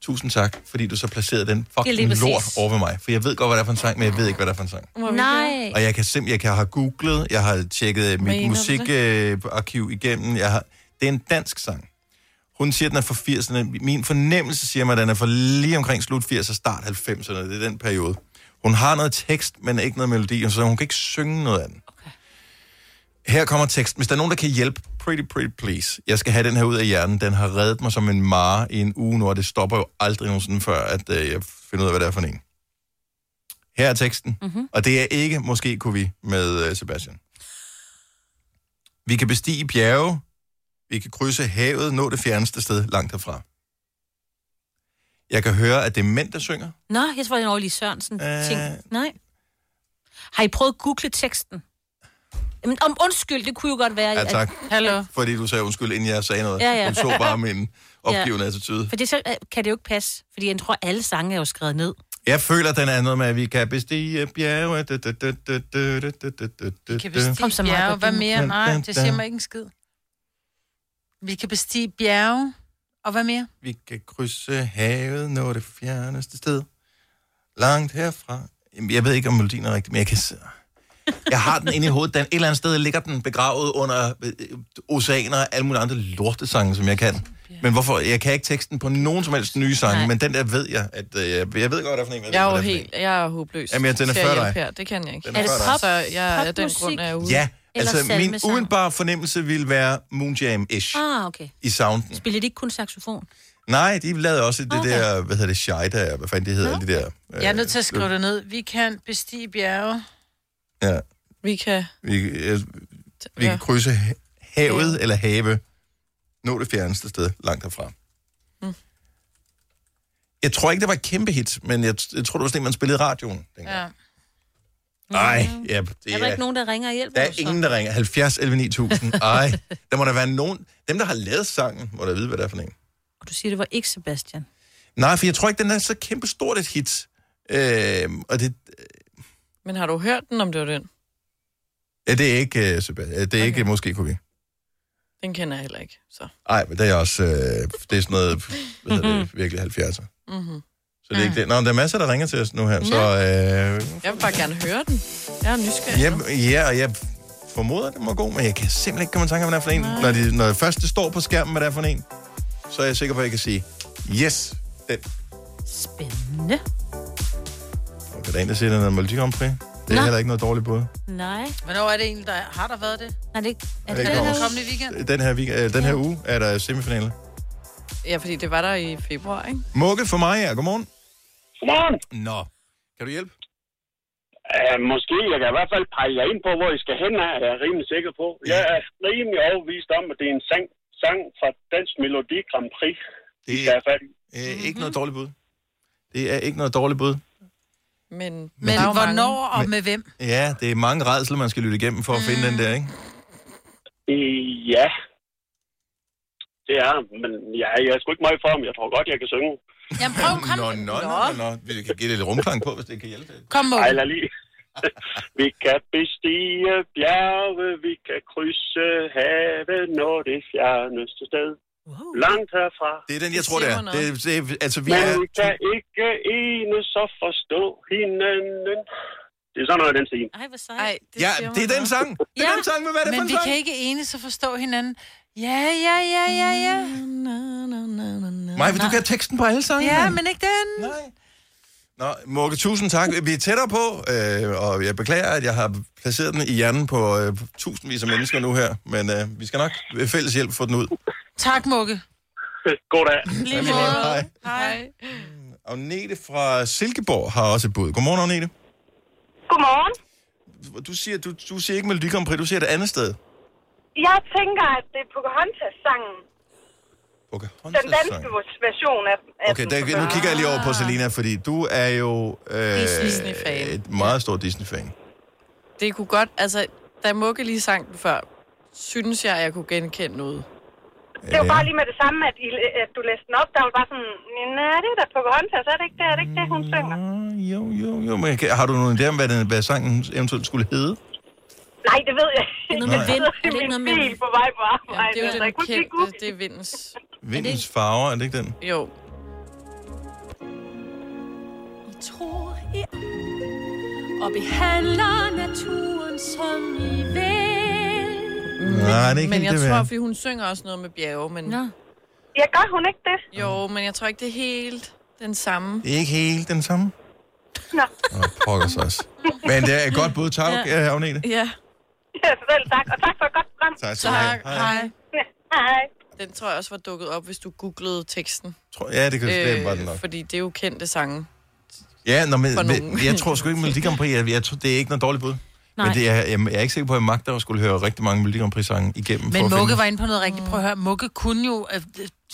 tusind tak, fordi du så placerede den fucking lort over ved mig. For jeg ved godt, hvad det er for en sang, men jeg ved ikke, hvad det er for en sang. Nej. Og jeg kan simpelthen, jeg kan have googlet, jeg har tjekket mit musikarkiv igennem. Jeg har, det er en dansk sang. Hun siger, at den er fra 80'erne. Min fornemmelse siger mig, at den er fra lige omkring slut 80'erne og start 90'erne. Det er den periode. Hun har noget tekst, men ikke noget melodi, så hun kan ikke synge noget af den. Okay. Her kommer teksten. Hvis der er nogen, der kan hjælpe, pretty, pretty please. Jeg skal have den her ud af hjernen. Den har reddet mig som en mare i en uge nu, og det stopper jo aldrig nogensinde, før at, øh, jeg finder ud af, hvad det er for en. Her er teksten, mm-hmm. og det er ikke Måske kunne vi med øh, Sebastian. Vi kan bestige bjerge, vi kan krydse havet, nå det fjerneste sted langt herfra. Jeg kan høre, at det er mænd, der synger. Nå, jeg tror, det er en Årlig Sørensen Øh. Nej. Har I prøvet at google teksten? Jamen, om undskyld, det kunne jo godt være. Ja, tak. Hallo. Fordi du sagde undskyld, inden jeg sagde noget. Ja, ja. Hun så bare min *laughs* opgivende ja. attitude. Fordi så øh, kan det jo ikke passe, fordi jeg tror, alle sange er jo skrevet ned. Jeg føler, den er noget med, at vi kan bestige bjerge. Vi kan bestige Kom så meget, bjerge. Hvad mere? Nej, det siger mig ikke en skid. Vi kan bestige bjerge. Og hvad mere? Vi kan krydse havet, nå det fjerneste sted. Langt herfra. Jeg ved ikke, om melodien er rigtig, men jeg kan... Jeg har den inde i hovedet. Den, et eller andet sted ligger den begravet under øh, oceaner og alle mulige andre lortesange, som jeg kan. Men hvorfor? Jeg kan ikke teksten på nogen som helst nye sange, Nej. men den der ved jeg, at øh, jeg, jeg ved godt, hvad det er for en. Jeg er ved, jo hvad det helt, jeg er håbløs. Jamen, ja, den er før hjælpe dig. Her. Det kan jeg ikke. Den er Er det før dig. pop- Så jeg, af den popmusik? grund er jeg ude. Ja, Eller altså min salmesang. umiddelbare fornemmelse ville være Moonjam-ish Ah, okay. i sounden. Spiller de ikke kun saxofon? Nej, de lavede også det Okay. der, hvad hedder det, Shaida, hvad fanden det hedder, alle de der... Jeg er nødt til at skrive det ned. Vi kan bestige bjerge. Ja, Vi kan... vi, øh, vi Ja. kan krydse ha- havet eller have, nå det fjerneste sted langt herfra. Mm. Jeg tror ikke, det var et kæmpe hit, men jeg, jeg tror, det var sådan man spillede radioen. Ja. Ej, ja, det er der ikke nogen, der ringer og hjælper Der er ingen, der ringer. 70 11 9000. Ej, der må der være nogen... Dem, der har lavet sangen, må der vide, hvad det er for en. Og du siger, det var ikke Sebastian. Nej, for jeg tror ikke, den er så kæmpe stort et hit. Øh, og det, Men har du hørt den, om det var den? ja, det er ikke, uh, Sebastian. Det er okay. ikke måske kunne vi. Den kender jeg heller ikke. Så. Nej, men det er også... Øh, det er sådan noget, *laughs* hvad hedder det, virkelig 70'er. Mm-hmm. Så det er ikke det. Nå, men der er masser, der ringer til os nu her, så... Øh, Jeg vil bare gerne høre den. Jeg er nysgerrig. ja, ja, og jeg formoder, det må gå, men jeg kan simpelthen ikke komme i tanke om, hvad det er for en. Når, de, når det først det står på skærmen, hvad det er for en, så er jeg sikker på, at jeg kan sige, yes, den. Spændende. Kan der en, der siger, den er Melodi Grand Prix? Det er Nå. heller ikke noget dårligt bud. Nej. Hvornår er det egentlig, der har der været det? Er det ikke? Er Er det, det er det også? Kommende weekend? Den her, week- øh, den her uge er der semifinaler. Ja, fordi det var der i februar, ikke? Mugge for mig, ja. Godmorgen. Godmorgen. Nå. Kan du hjælpe? Uh, måske. Jeg kan i hvert fald pege jer ind på, hvor I skal hen af, er jeg rimelig sikker på. Jeg er rimelig overbevist om, at det er en sang, sang fra Dansk Melodi Grand Prix. Det er fat i. Øh, ikke noget dårligt bud. Det er ikke noget dårligt bud. Men, Men er jo hvornår mange- og Men- med hvem? Ja, det er mange redsler, man skal lytte igennem for at finde den der, ikke? Øh, ja. Det er, men ja, jeg er sgu ikke meget for ham. Jeg tror godt, jeg kan synge. Jamen prøv, kom. Nå, nå, nå, nå, nå. Vi kan give det lidt rumklang på, hvis det kan hjælpe. Kom, Mukke. Ej, lad lige. *laughs* vi kan bestige bjerge, vi kan krydse havet, når det fjerneste sted. Langt herfra. Det er den, jeg tror, det er. Det, er- det, er- altså, vi Men er... vi kan ikke enes og forstå hinanden. Det er sådan noget, den stil. Ej, hvor sejt. Ej, Ja, det er den sang. Det er den sang, men hvad er det for Men en vi sang? kan ikke enes og forstå hinanden. Ja, ja, ja, ja, ja. Vil du kan teksten på alle sange? Ja, men ikke den. Nej. Nå, Mugge, tusind tak. Vi er tættere på, øh, og jeg beklager, at jeg har placeret den i hjernen på øh, tusindvis af mennesker nu her, men øh, vi skal nok ved fælles hjælp få den ud. Tak, Mukke. *laughs* God dag. Lige måde. Hej. Hej. Agnete fra Silkeborg har også et bud. Godmorgen, Agnete. Godmorgen. Du siger, du, du siger ikke Melodi Grand Prix, du siger et andet sted. Jeg tænker, at det er Pocahontas-sangen. Den danske version af, af Okay, der, nu kigger jeg lige over på Selina, fordi du er jo øh, Disney-fan. et meget stort Disney-fan. Det kunne godt, altså, da Mukke lige sang den før, synes jeg, jeg kunne genkende noget. Det var bare lige med det samme, at, I, at du læste den op. Der var bare sådan, nej, det er da Pocahontas, er det ikke det? Er det ikke det, hun synger? Jo, jo, jo, men kan- har du nogen idé om, hvad, den, hvad sangen eventuelt skulle hedde? Nej, det ved jeg Det er ikke. noget med Jeg vind. Er det ikke min noget med- bil på vej på arbejde. Ja, det er jo altså, den jeg kendte, det er vindens... Vindens farver, er det ikke den? Jo. tror I og behandler naturen som I vil. Nej, det er ikke Men helt jeg det, tror, fordi hun synger også noget med bjerge, men... Nå. Ja, gør hun ikke det? Jo, men jeg tror ikke, det er helt den samme. Det er ikke helt den samme. Nå. Åh, pokker sig også. Men det er et godt bud. Tak, ja. Agnete. Ja. Ja, selv tak. Og tak for et godt program. Tak skal du have. Tak. Hej. Hej. Ja, hej. Den tror jeg også var dukket op, hvis du googlede teksten. Tror- ja, det kan- det var den nok. Fordi det er jo kendte sange. Ja, nå, men, For men nogen. jeg tror sgu ikke, Melodi Grand Prix, jeg, jeg tror, det er ikke noget dårligt bud. Nej. Men det er, jeg, jeg er ikke sikker på, at jeg magter at skulle høre rigtig mange Melodi igennem. Men Mukke finde- var inde på noget rigtigt. Prøv at høre, Mukke kunne jo øh,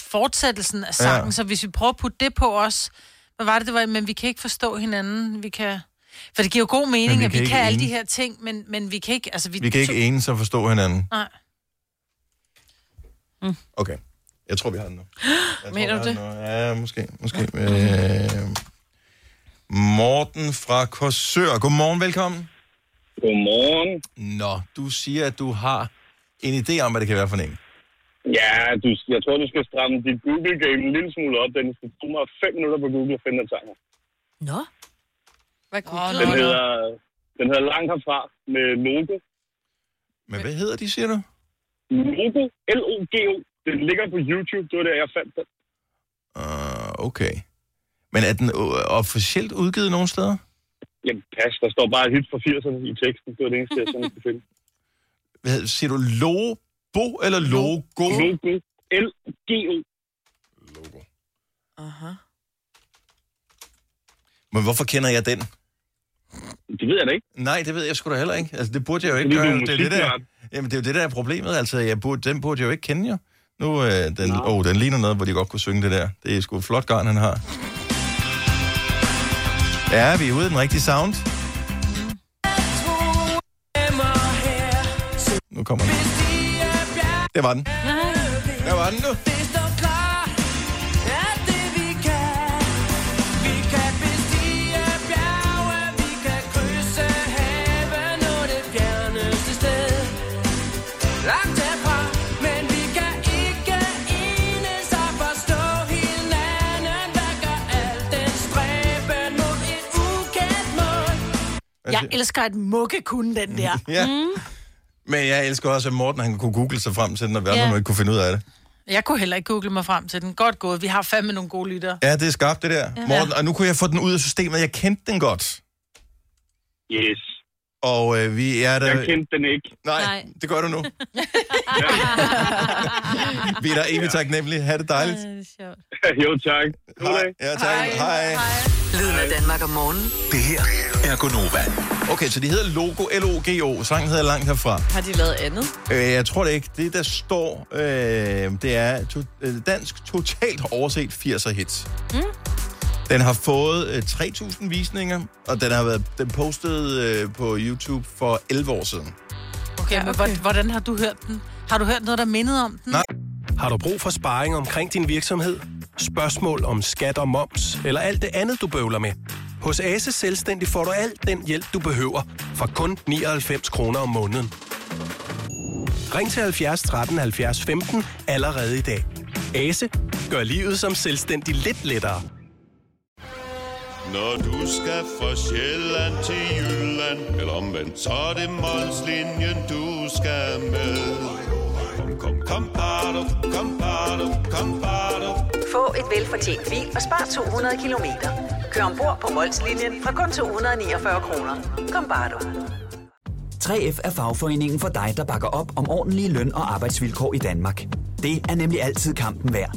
fortsættelsen af sangen, Ja. så hvis vi prøver at putte det på os, hvad var det, det var? Men vi kan ikke forstå hinanden. Vi kan... For det giver jo god mening, Men vi at kan vi ikke kan alle de her ting, men, men vi kan ikke... Altså, vi, Vi kan ikke enes og forstå hinanden. Nej. Okay. Jeg tror, vi har den nu. Jeg Mener tror, du det? nu. Ja, måske. måske. Øh, Morten fra Korsør. Godmorgen, velkommen. Godmorgen. Nå, du siger, at du har en idé om, hvad det kan være for en. Ja, du, jeg tror, du skal stramme dit Google-game en lille smule op. Den skal bruge mig fem minutter på Google at finde den sang. Nå. Hvad Den hedder, den hedder Langt herfra med logo. Men hvad hedder de, siger du? Logo. L-O-G-O. Den ligger på YouTube. Det var der, jeg fandt den. Uh, okay. Men er den officielt udgivet nogen steder? Jamen, pas. Der står bare et hit fra 80'erne i teksten. Det var det eneste, jeg sådan kunne finde. *laughs* Hvad hedder, siger du logo eller logo? Logo. L-G-O. Aha. Men hvorfor kender jeg den? Det ved jeg da ikke. Nej, det ved jeg sgu da heller ikke. Altså, det burde jeg jo ikke Fordi gøre. Det er det der, jamen, det er jo det, der er problemet. Altså, jeg burde, den burde jeg jo ikke kende, jo. Nu, øh, den, oh, den ligner noget, hvor de godt kunne synge det der. Det er sgu et flot garn, han har. Ja, vi er ude i den rigtige sound. Nu kommer den. Det var den. Der var den nu. Jeg elsker, at Mukke kunne den der. *laughs* Ja. Mm. Men jeg elsker også, at Morten han kunne google sig frem til den, og andre Ja. ikke kunne finde ud af det. Jeg kunne heller ikke google mig frem til den. Godt gået. Vi har fandme nogle gode lyttere. Ja, det er skarpt, det der. Ja. Morten, og nu kunne jeg få den ud af systemet. Jeg kendte den godt. Yes. Og øh, vi er der... Jeg kendte den ikke. Nej, Nej. det gør du nu. *laughs* *laughs* vi er der evigt taknemmelige. Ha' det dejligt. *laughs* jo, tak. Hej. Ja, tak. Hej. Lyden af Danmark om morgenen. Det her er Gonova. Okay, så de hedder Logo, L-O-G-O. Sangen hedder langt herfra. Har de lavet andet? Øh, jeg tror det ikke. Det, der står, øh, det er to, øh, dansk totalt overset 80'er hits. Mm. Den har fået øh, 3.000 visninger, og den har været den postet øh, på YouTube for 11 år siden. Okay, ja, okay. men hvor- hvordan har du hørt den? Har du hørt noget, der mindede om den? Nej. Har du brug for sparring omkring din virksomhed? Spørgsmål om skat og moms, eller alt det andet, du bøvler med? Hos Ase Selvstændig får du alt den hjælp, du behøver, for kun 99 kroner om måneden. Ring til 70 13 70 15 allerede i dag. Ase gør livet som selvstændig lidt lettere. Når du skal fra Sjælland til Jylland, eller omvendt, så er det Molslinjen, du skal med. Kom, kom, kom, bado, kom, bado, kom, bado. Få et velfortjent bil og spar 200 kilometer. Kør ombord på Molslinjen fra kun 249 kroner. Kom bare du. 3F er fagforeningen for dig, der bakker op om ordentlige løn- og arbejdsvilkår i Danmark. Det er nemlig altid kampen værd.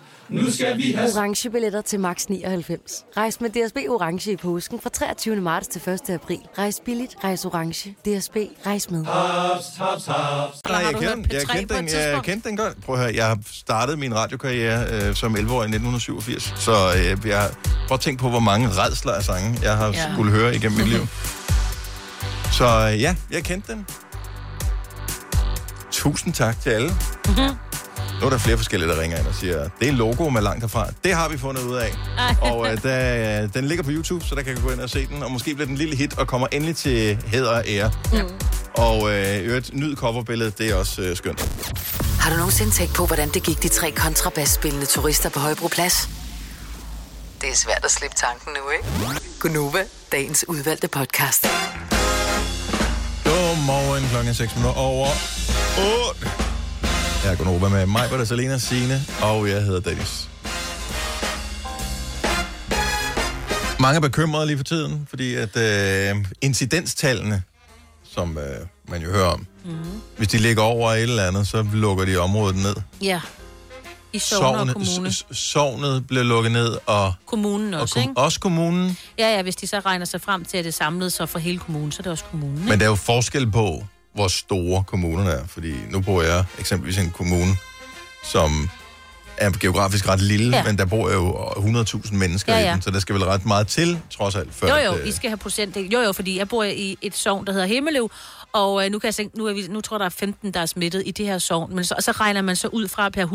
Nu skal vi have... orange billetter til max 99. Rejs med DSB orange i påsken fra 23. marts til 1. april. Rejs billigt, rejs orange. DSB rejs med. Haps, haps, haps. Nej, jeg kendte, jeg, kendte den, jeg kendte den godt. Prøv at høre, jeg har startet min radiokarriere øh, som 11-årig i 1987, så øh, jeg har prøv at tænke på, hvor mange redsler af sange, jeg har Ja. skulle høre igennem mit liv. Så øh, ja, jeg kendte den. Tusind tak til alle. Nu er der flere forskellige, der ringer ind og siger, det er en logo med langt herfra. Det har vi fundet ud af. Og øh, der, den ligger på YouTube, så der kan gå ind og se den. Og måske bliver den en lille hit og kommer endelig til hæder og ære. Mm. Og øh, øvrigt, nyd coverbilledet, det er også øh, skønt. Har du nogensinde tænkt på, hvordan det gik de tre kontrabasspillende turister på Højbroplads? Det er svært at slippe tanken nu, ikke? Gunova, dagens udvalgte podcast. Godmorgen klokken 6 minutter over 8. Jeg er Gunova med mig, Britta, Selena, Signe, og jeg hedder Dennis. Mange er bekymrede lige for tiden, fordi at øh, incidenstallene, som øh, man jo hører om, Mm. hvis de ligger over et eller andet, så lukker de området ned. Ja. I Sogn og Kommune. s- sognet bliver lukket ned, og, Kommunen og også, kom, ikke? også kommunen. Ja, ja, hvis de så regner sig frem til, at det samlet så for hele kommunen, så er det også kommunen, ikke? Men der er jo forskel på, hvor store kommunerne er. Fordi nu bor jeg eksempelvis i en kommune, som er geografisk ret lille, Ja. men der bor jo 100.000 mennesker Ja, ja, i den, så der skal vel ret meget til, trods alt. Før Jo, jo, at, øh, I skal have procentdel. Jo, jo, fordi jeg bor i et sovn, der hedder Himmeløv, og øh, nu, kan jeg tænke, nu, er vi, nu tror jeg, der er 15, der er smittet i det her sovn, men så, og så regner man så ud fra per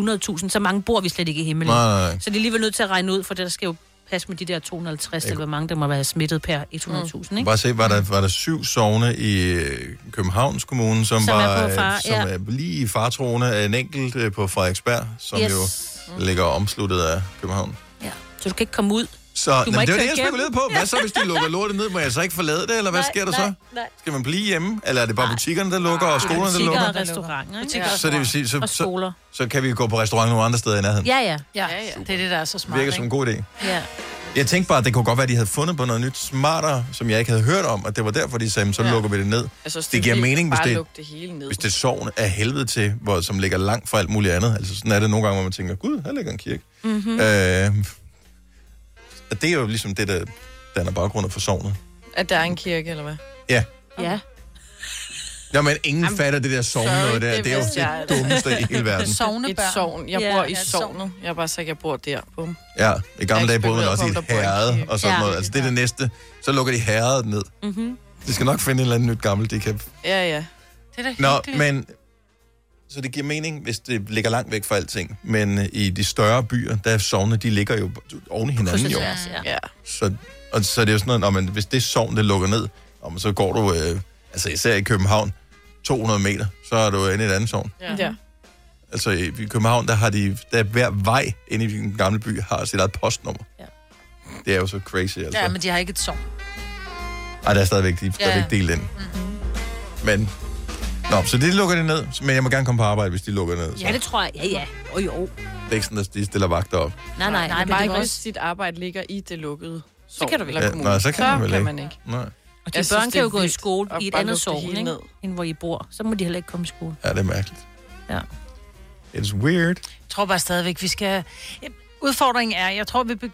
100.000, så mange bor vi slet ikke i Himmeløv. Nej, nej, nej. Så det er alligevel nødt til at regne ud, for der skal jo passe med de der 250, eller hvor mange der må være smittet per 100.000, ikke? Bare se, var der, var der syv sovne i øh, Københavns Kommune, som, Som er var på far- øh, som ja. er lige i fartroende. En enkelt øh, på Frederiksberg, som Yes. yes. jo ligger omsluttet af København. Ja. Så du kan ikke komme ud. Så Du må jamen, det ikke var det, jeg spekulerede på. Hvad *laughs* så, hvis de lukker lortet ned? Må jeg så ikke forlade det, eller hvad Nej, sker der nej, så? nej. Skal man blive hjemme? Eller er det bare butikkerne, der lukker, og skolerne, der Butikker lukker? og restauranter? Butikker og Så det vil sige, så, så, skoler. så kan vi gå på restaurant nogle andre steder i nærheden. Ja, ja. Ja, ja, det er det, der er så smart, Virker som en god idé. Ja. Jeg tænkte bare, at det kunne godt være, at de havde fundet på noget nyt smartere, som jeg ikke havde hørt om, og det var derfor, de sagde, så Ja. lukker vi det ned. Synes, det giver er mening, hvis det, lukke det hele ned. hvis det sovn er helvede til, hvor, som ligger langt fra alt muligt andet. Altså sådan er det nogle gange, hvor man tænker, gud, her ligger en kirke. Mhm. Øh, og det er jo ligesom det, der danner baggrunden for sovnet. At der er en kirke, eller hvad? Ja. Ja. Nå, men ingen Jamen, fatter det der sovn sorry, noget der. det Det, er jo det dummeste i hele verden. Et sovn. Jeg bor i ja, et sovnet. Jeg er bare sagt, jeg bor der. Bum. Ja, i gamle Jeg dage boede man også på, i et der bor en herred kirke. og sådan Ja. noget. Altså det er det næste. Så lukker de herredet ned. Mm-hmm. De skal nok finde et eller andet nyt gammelt, de kan... Ja, ja. Det er da Nå, hyggeligt. men... Så det giver mening, hvis det ligger langt væk fra alting. Men øh, i de større byer, der er sovne, de ligger jo oven i hinanden jo. Ja. Så, og så er det jo sådan noget, når man, hvis det sovn, det lukker ned, og så går du, øh, altså især i København, 200 meter, så er du inde i et andet sovn. Ja. ja. Altså i København, der har de, der hver vej inde i den gamle by har sit eget postnummer. Ja. Det er jo så crazy, altså. Ja, men de har ikke et sovn. Ej, der er stadigvæk, de er Ja. stadigvæk delt ind. Men, nå, så det lukker det ned. Men jeg må gerne komme på arbejde, hvis de lukker ned. Så Ja, det tror jeg. Ja, ja. Og jo. det er ikke sådan, at de stiller vagter op. Nej, nej. Nej, men bare ikke, var hvis også- dit arbejde ligger i det lukkede Så kan du vel eller Ja, nej, så kan man vel kan ikke. man ikke. Nej. Og de Jeg synes, børn det kan jo gå i skole i et andet sovn, ikke? end hvor I bor. Så må de heller ikke komme i skole. Ja, det er mærkeligt. Ja. It's weird. Jeg tror bare stadigvæk, vi skal... Udfordringen er, jeg tror, vi be...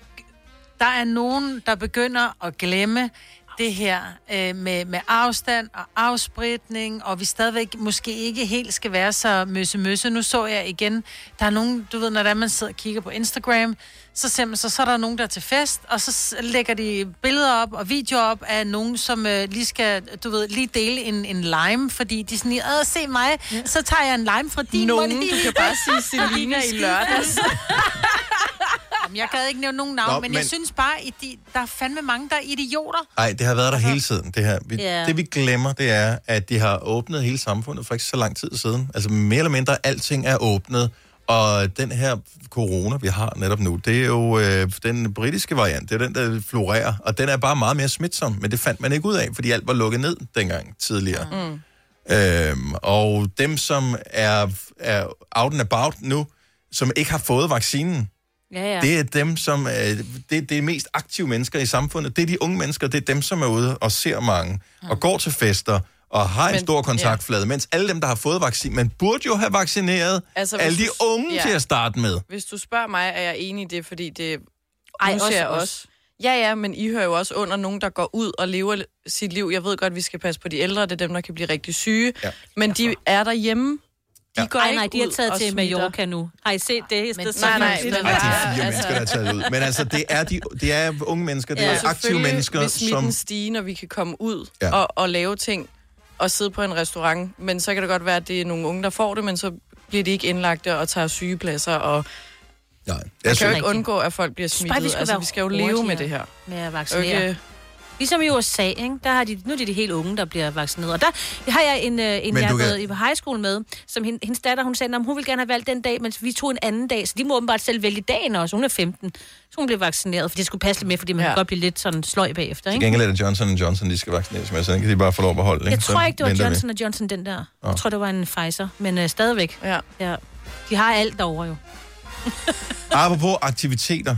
der er nogen, der begynder at glemme det her øh, med, med afstand og afspritning, og vi stadigvæk måske ikke helt skal være så møsse-møsse. Nu så jeg igen, der er nogen, du ved, når der man sidder og kigger på Instagram, så ser man, så, så er der nogen, der er til fest, og så lægger de billeder op og videoer op af nogen, som øh, lige skal, du ved, lige dele en, en lime, fordi de sådan, Åh, se mig, så tager jeg en lime fra din Nogen, mund." du kan bare sige Selina *laughs* i lørdags. *laughs* Jamen, jeg kan ikke nævne nogen navn, Nå, men, men jeg synes bare, at de, der er fandme mange, der er idioter. Nej, det har været der hele tiden, det her. Vi, Ja. Det vi glemmer, det er, at de har åbnet hele samfundet for ikke så lang tid siden. Altså mere eller mindre, alting er åbnet. Og den her corona, vi har netop nu, det er jo øh, den britiske variant. Det er den, der florerer. Og den er bare meget mere smitsom. Men det fandt man ikke ud af, fordi alt var lukket ned dengang tidligere. Mm. Øhm, og dem, som er, er out and about nu, som ikke har fået vaccinen, Ja, ja. det er dem, som er, det, det er mest aktive mennesker i samfundet. Det er de unge mennesker, det er dem, som er ude og ser mange, og går til fester, og har en Men- stor kontaktflade, mens alle dem, der har fået vaccin, man burde jo have vaccineret Altså, hvis alle de du- unge ja. til at starte med. Hvis du spørger mig, er jeg enig i det, fordi det... Ej, også jeg os. også. Ja, ja, men I hører jo også under nogen, der går ud og lever sit liv. Jeg ved godt, vi skal passe på de ældre, det er dem, der kan blive rigtig syge. Ja. Men de er derhjemme. De går Ej, ikke nej, de er ud taget og til. Mallorca nu. Har I set det? Men- det er så nej, nej, men- Ej, de er fire altså- mennesker, der er taget ud. Men altså, det er, de, det er unge mennesker, det Ja, er aktive mennesker, vil smitten som... stige, når vi kan komme ud Ja. ja. og, og lave ting og sidde på en restaurant. Men så kan det godt være, at det er nogle unge, der får det, men så bliver de ikke indlagte og tager sygepladser. Og Nej, man jeg kan jo synes- ikke undgå, at folk bliver smittet. vi skal altså, vi skal jo leve med det her. Med at vaccinere. Okay. Ligesom i USA, ikke? Der har de, nu er det de helt unge, der bliver vaccineret. Og der har jeg en, øh, en Men jeg har kan- gået i på high school med, som hen, hendes datter, hun sagde, at hun ville gerne have valgt den dag, mens vi tog en anden dag. Så de må åbenbart selv vælge dagen også. Hun er 15. Så hun blev vaccineret, for det skulle passe lidt med, fordi man ja. kan godt blive lidt sådan sløj bagefter, Til ikke? gengæld er det Johnson Johnson, de skal vaccineres med, så den kan de bare få lov at beholde. Jeg ikke? tror Så ikke, det var venter vi. Johnson Johnson, den der. Nå. Jeg tror, det var en Pfizer, men øh, stadigvæk. Ja. ja. De har alt derovre jo. *laughs* Apropos aktiviteter.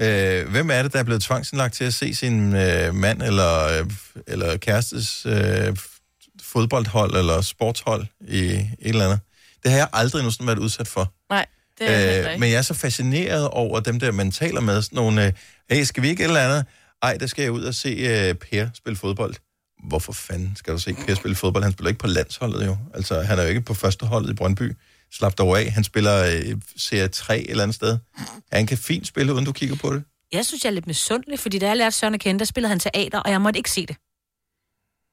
Øh, hvem er det, der er blevet tvangsindlagt til at se sin øh, mand eller, øh, eller kærestes øh, fodboldhold eller sportshold i et eller andet? Det har jeg aldrig nogensinde været udsat for. Nej, det er øh, men jeg er så fascineret over dem der, man taler med. Sådan nogle, øh, hey, skal vi ikke et eller andet? Ej, der skal jeg ud og se øh, Per spille fodbold. Hvorfor fanden skal du se Per spille fodbold? Han spiller ikke på landsholdet jo. Altså, han er jo ikke på første holdet i Brøndby. Slap dog af. Han spiller øh, serie 3 et eller andet sted. Han kan fint spille, uden du kigger på det. Jeg synes, jeg er lidt misundelig, fordi da jeg lærte Søren at kende, der spillede han teater, og jeg måtte ikke se det.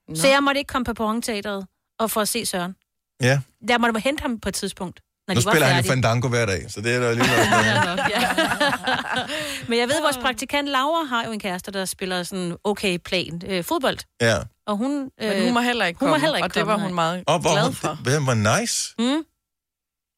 Nå. Så jeg måtte ikke komme på Perron-teateret og for at se Søren. Ja, Jeg måtte hente ham på et tidspunkt, når nu de var spiller han jo. Fandango hver dag, så det er der lige noget. *laughs* Men jeg ved, at vores praktikant Laura har jo en kæreste, der spiller sådan okay plan øh, fodbold. Ja. Og hun, øh, Men hun må heller ikke hun må komme, heller ikke og det var komme, hun meget Og hvor glad hun, for. det, det var nice. Mm.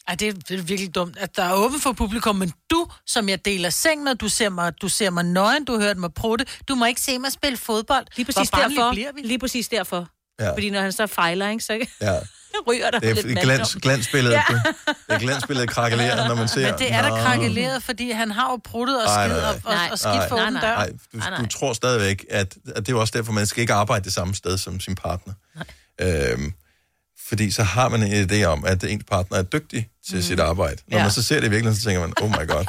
Ej, det er, det er virkelig dumt, at der er åbent for publikum, men du, som jeg deler seng med, du ser mig, du ser mig nøgen, du hørte mig prutte, du må ikke se mig spille fodbold. Lige præcis derfor. Lige præcis derfor. Ja. Fordi når han så fejler, ikke, så Ja. *laughs* ryger der Det er lidt glans, glansbilledet, Ja. det er glansbilledet krakelerer, når man ser. Men det er da krakeleret, fordi han har jo pruttet og Ej, skid nej, og, og, og skidt for åben dør. Nej, du, du tror stadigvæk, at, at det er også derfor, man skal ikke arbejde det samme sted som sin partner. Øhm, fordi så har man en idé om, at ens partner er dygtig til mm. sit arbejde. Når Ja. man så ser det i virkeligheden, så tænker man, oh my god.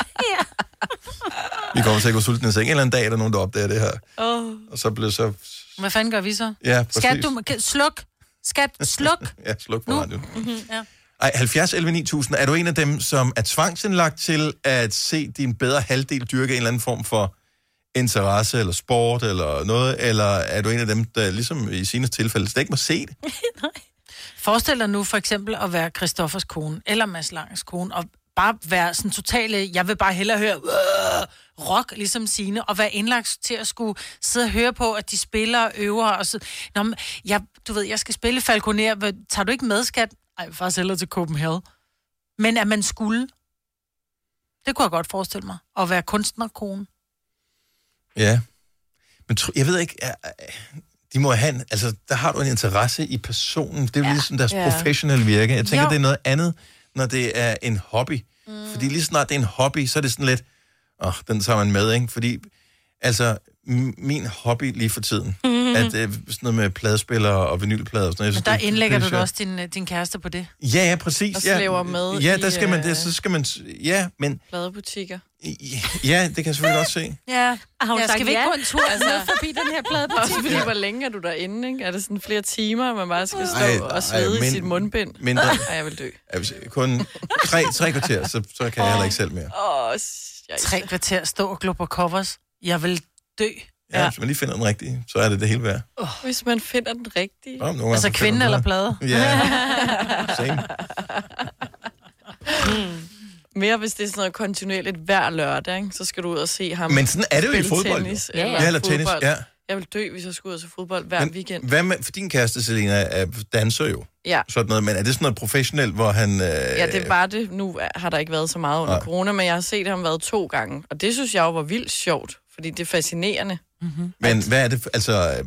*laughs* Vi kommer til at gå sultne i seng. En eller anden dag er der nogen, der opdager det her. Oh. Og så bliver så... Hvad fanden gør vi så? Ja, præcis. Skat, du, sluk. Skat, sluk. *laughs* Ja, sluk på radioen. Mm-hmm, ja. Ej, 70 11 9000, er du en af dem, som er tvangsindlagt til at se din bedre halvdel dyrke en eller anden form for interesse eller sport eller noget, eller er du en af dem, der ligesom i sine tilfælde slet ikke må se det? *laughs* Forestil dig nu for eksempel at være Christoffers kone, eller Mads Langes kone, og bare være sådan totale, øh, jeg vil bare hellere høre "Åh!" rock, ligesom sine, og være indlagt til at skulle sidde og høre på, at de spiller og øver, og så, Nå, men jeg, du ved, jeg skal spille Falconer, tager du ikke med, skat? Ej, jeg faktisk hellere til Copenhagen. Men at man skulle, det kunne jeg godt forestille mig, at være kunstnerkone. Ja. Men tro, jeg ved ikke, jeg, de må have altså, der har du en interesse i personen. Det er jo ligesom deres Ja. professionelle virke. Jeg tænker, Jo. det er noget andet, når det er en hobby. Mm. Fordi lige snart det er en hobby, så er det sådan lidt, åh, oh, den tager man med, ikke? Fordi, altså, min hobby lige for tiden, Mhm. Mm-hmm. at øh, sådan noget med pladespillere og vinylplader og sådan noget. jeg Men synes, der det er indlægger du da sjovt. også din, øh, din kæreste på det. Ja, ja, præcis. Og ja. slæber med Ja, i, der skal man, øh, det, så skal man, ja, men, Pladebutikker. ja, det kan jeg selvfølgelig godt se. Ja, Har hun ja sagt skal vi ikke ja? gå en tur altså, forbi den her Også pladebutik? fordi, hvor længe er du derinde, ikke? Er det sådan flere timer, man bare skal stå Ej, og svede ej, i men- sit mundbind? mindre. Ej, jeg vil dø. Altså, kun tre, tre kvarter, så, så kan jeg heller ikke selv mere. Åh, Tre kvarter stå og glo på covers. Jeg vil dø. Ja, hvis man lige finder den rigtige, så er det det hele værd. Hvis man finder den rigtige. Nå, nogle Altså kvinde eller plade? Ja, *laughs* same. Mere hvis det er sådan noget kontinuerligt hver lørdag, ikke? så skal du ud og se ham Men sådan er det jo i fodbold, jo. Tennis, Ja, ja. eller tennis, fodbold. ja. Jeg vil dø, hvis jeg skulle ud og se fodbold hver Men weekend. Hvad med, for din kæreste, Selina, er danser jo. Ja. Sådan noget, men er det sådan noget professionelt, hvor han... Øh, Ja, det var det. Nu har der ikke været så meget under Nej. corona, men jeg har set ham været to gange. Og det synes jeg jo var vildt sjovt, fordi det er fascinerende. Mm-hmm. Men hvad er det, for- altså...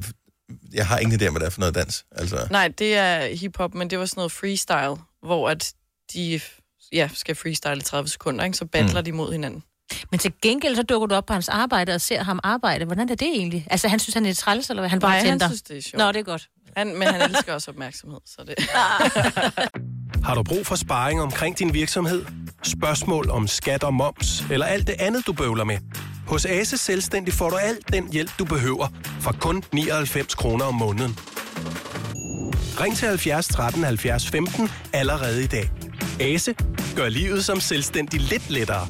Jeg har ingen idé om, hvad det er for noget dans. Altså, Nej, det er hiphop, men det var sådan noget freestyle, hvor at de ja, skal freestyle i 30 sekunder, ikke? så battler mm. de mod hinanden. Men til gengæld så dukker du op på hans arbejde og ser ham arbejde. Hvordan er det egentlig? Altså, han synes, han er lidt træls, eller hvad? Han bare Nej, han tænder? synes, det er sjovt. Nå, det er godt. Han, men han elsker også opmærksomhed, så det... *laughs* Har du brug for sparring omkring din virksomhed? Spørgsmål om skat og moms, eller alt det andet, du bøvler med? Hos Ase Selvstændig får du alt den hjælp, du behøver, for kun 99 kroner om måneden. Ring til 70 13 70 15 allerede i dag. Ase gør livet som selvstændig lidt lettere.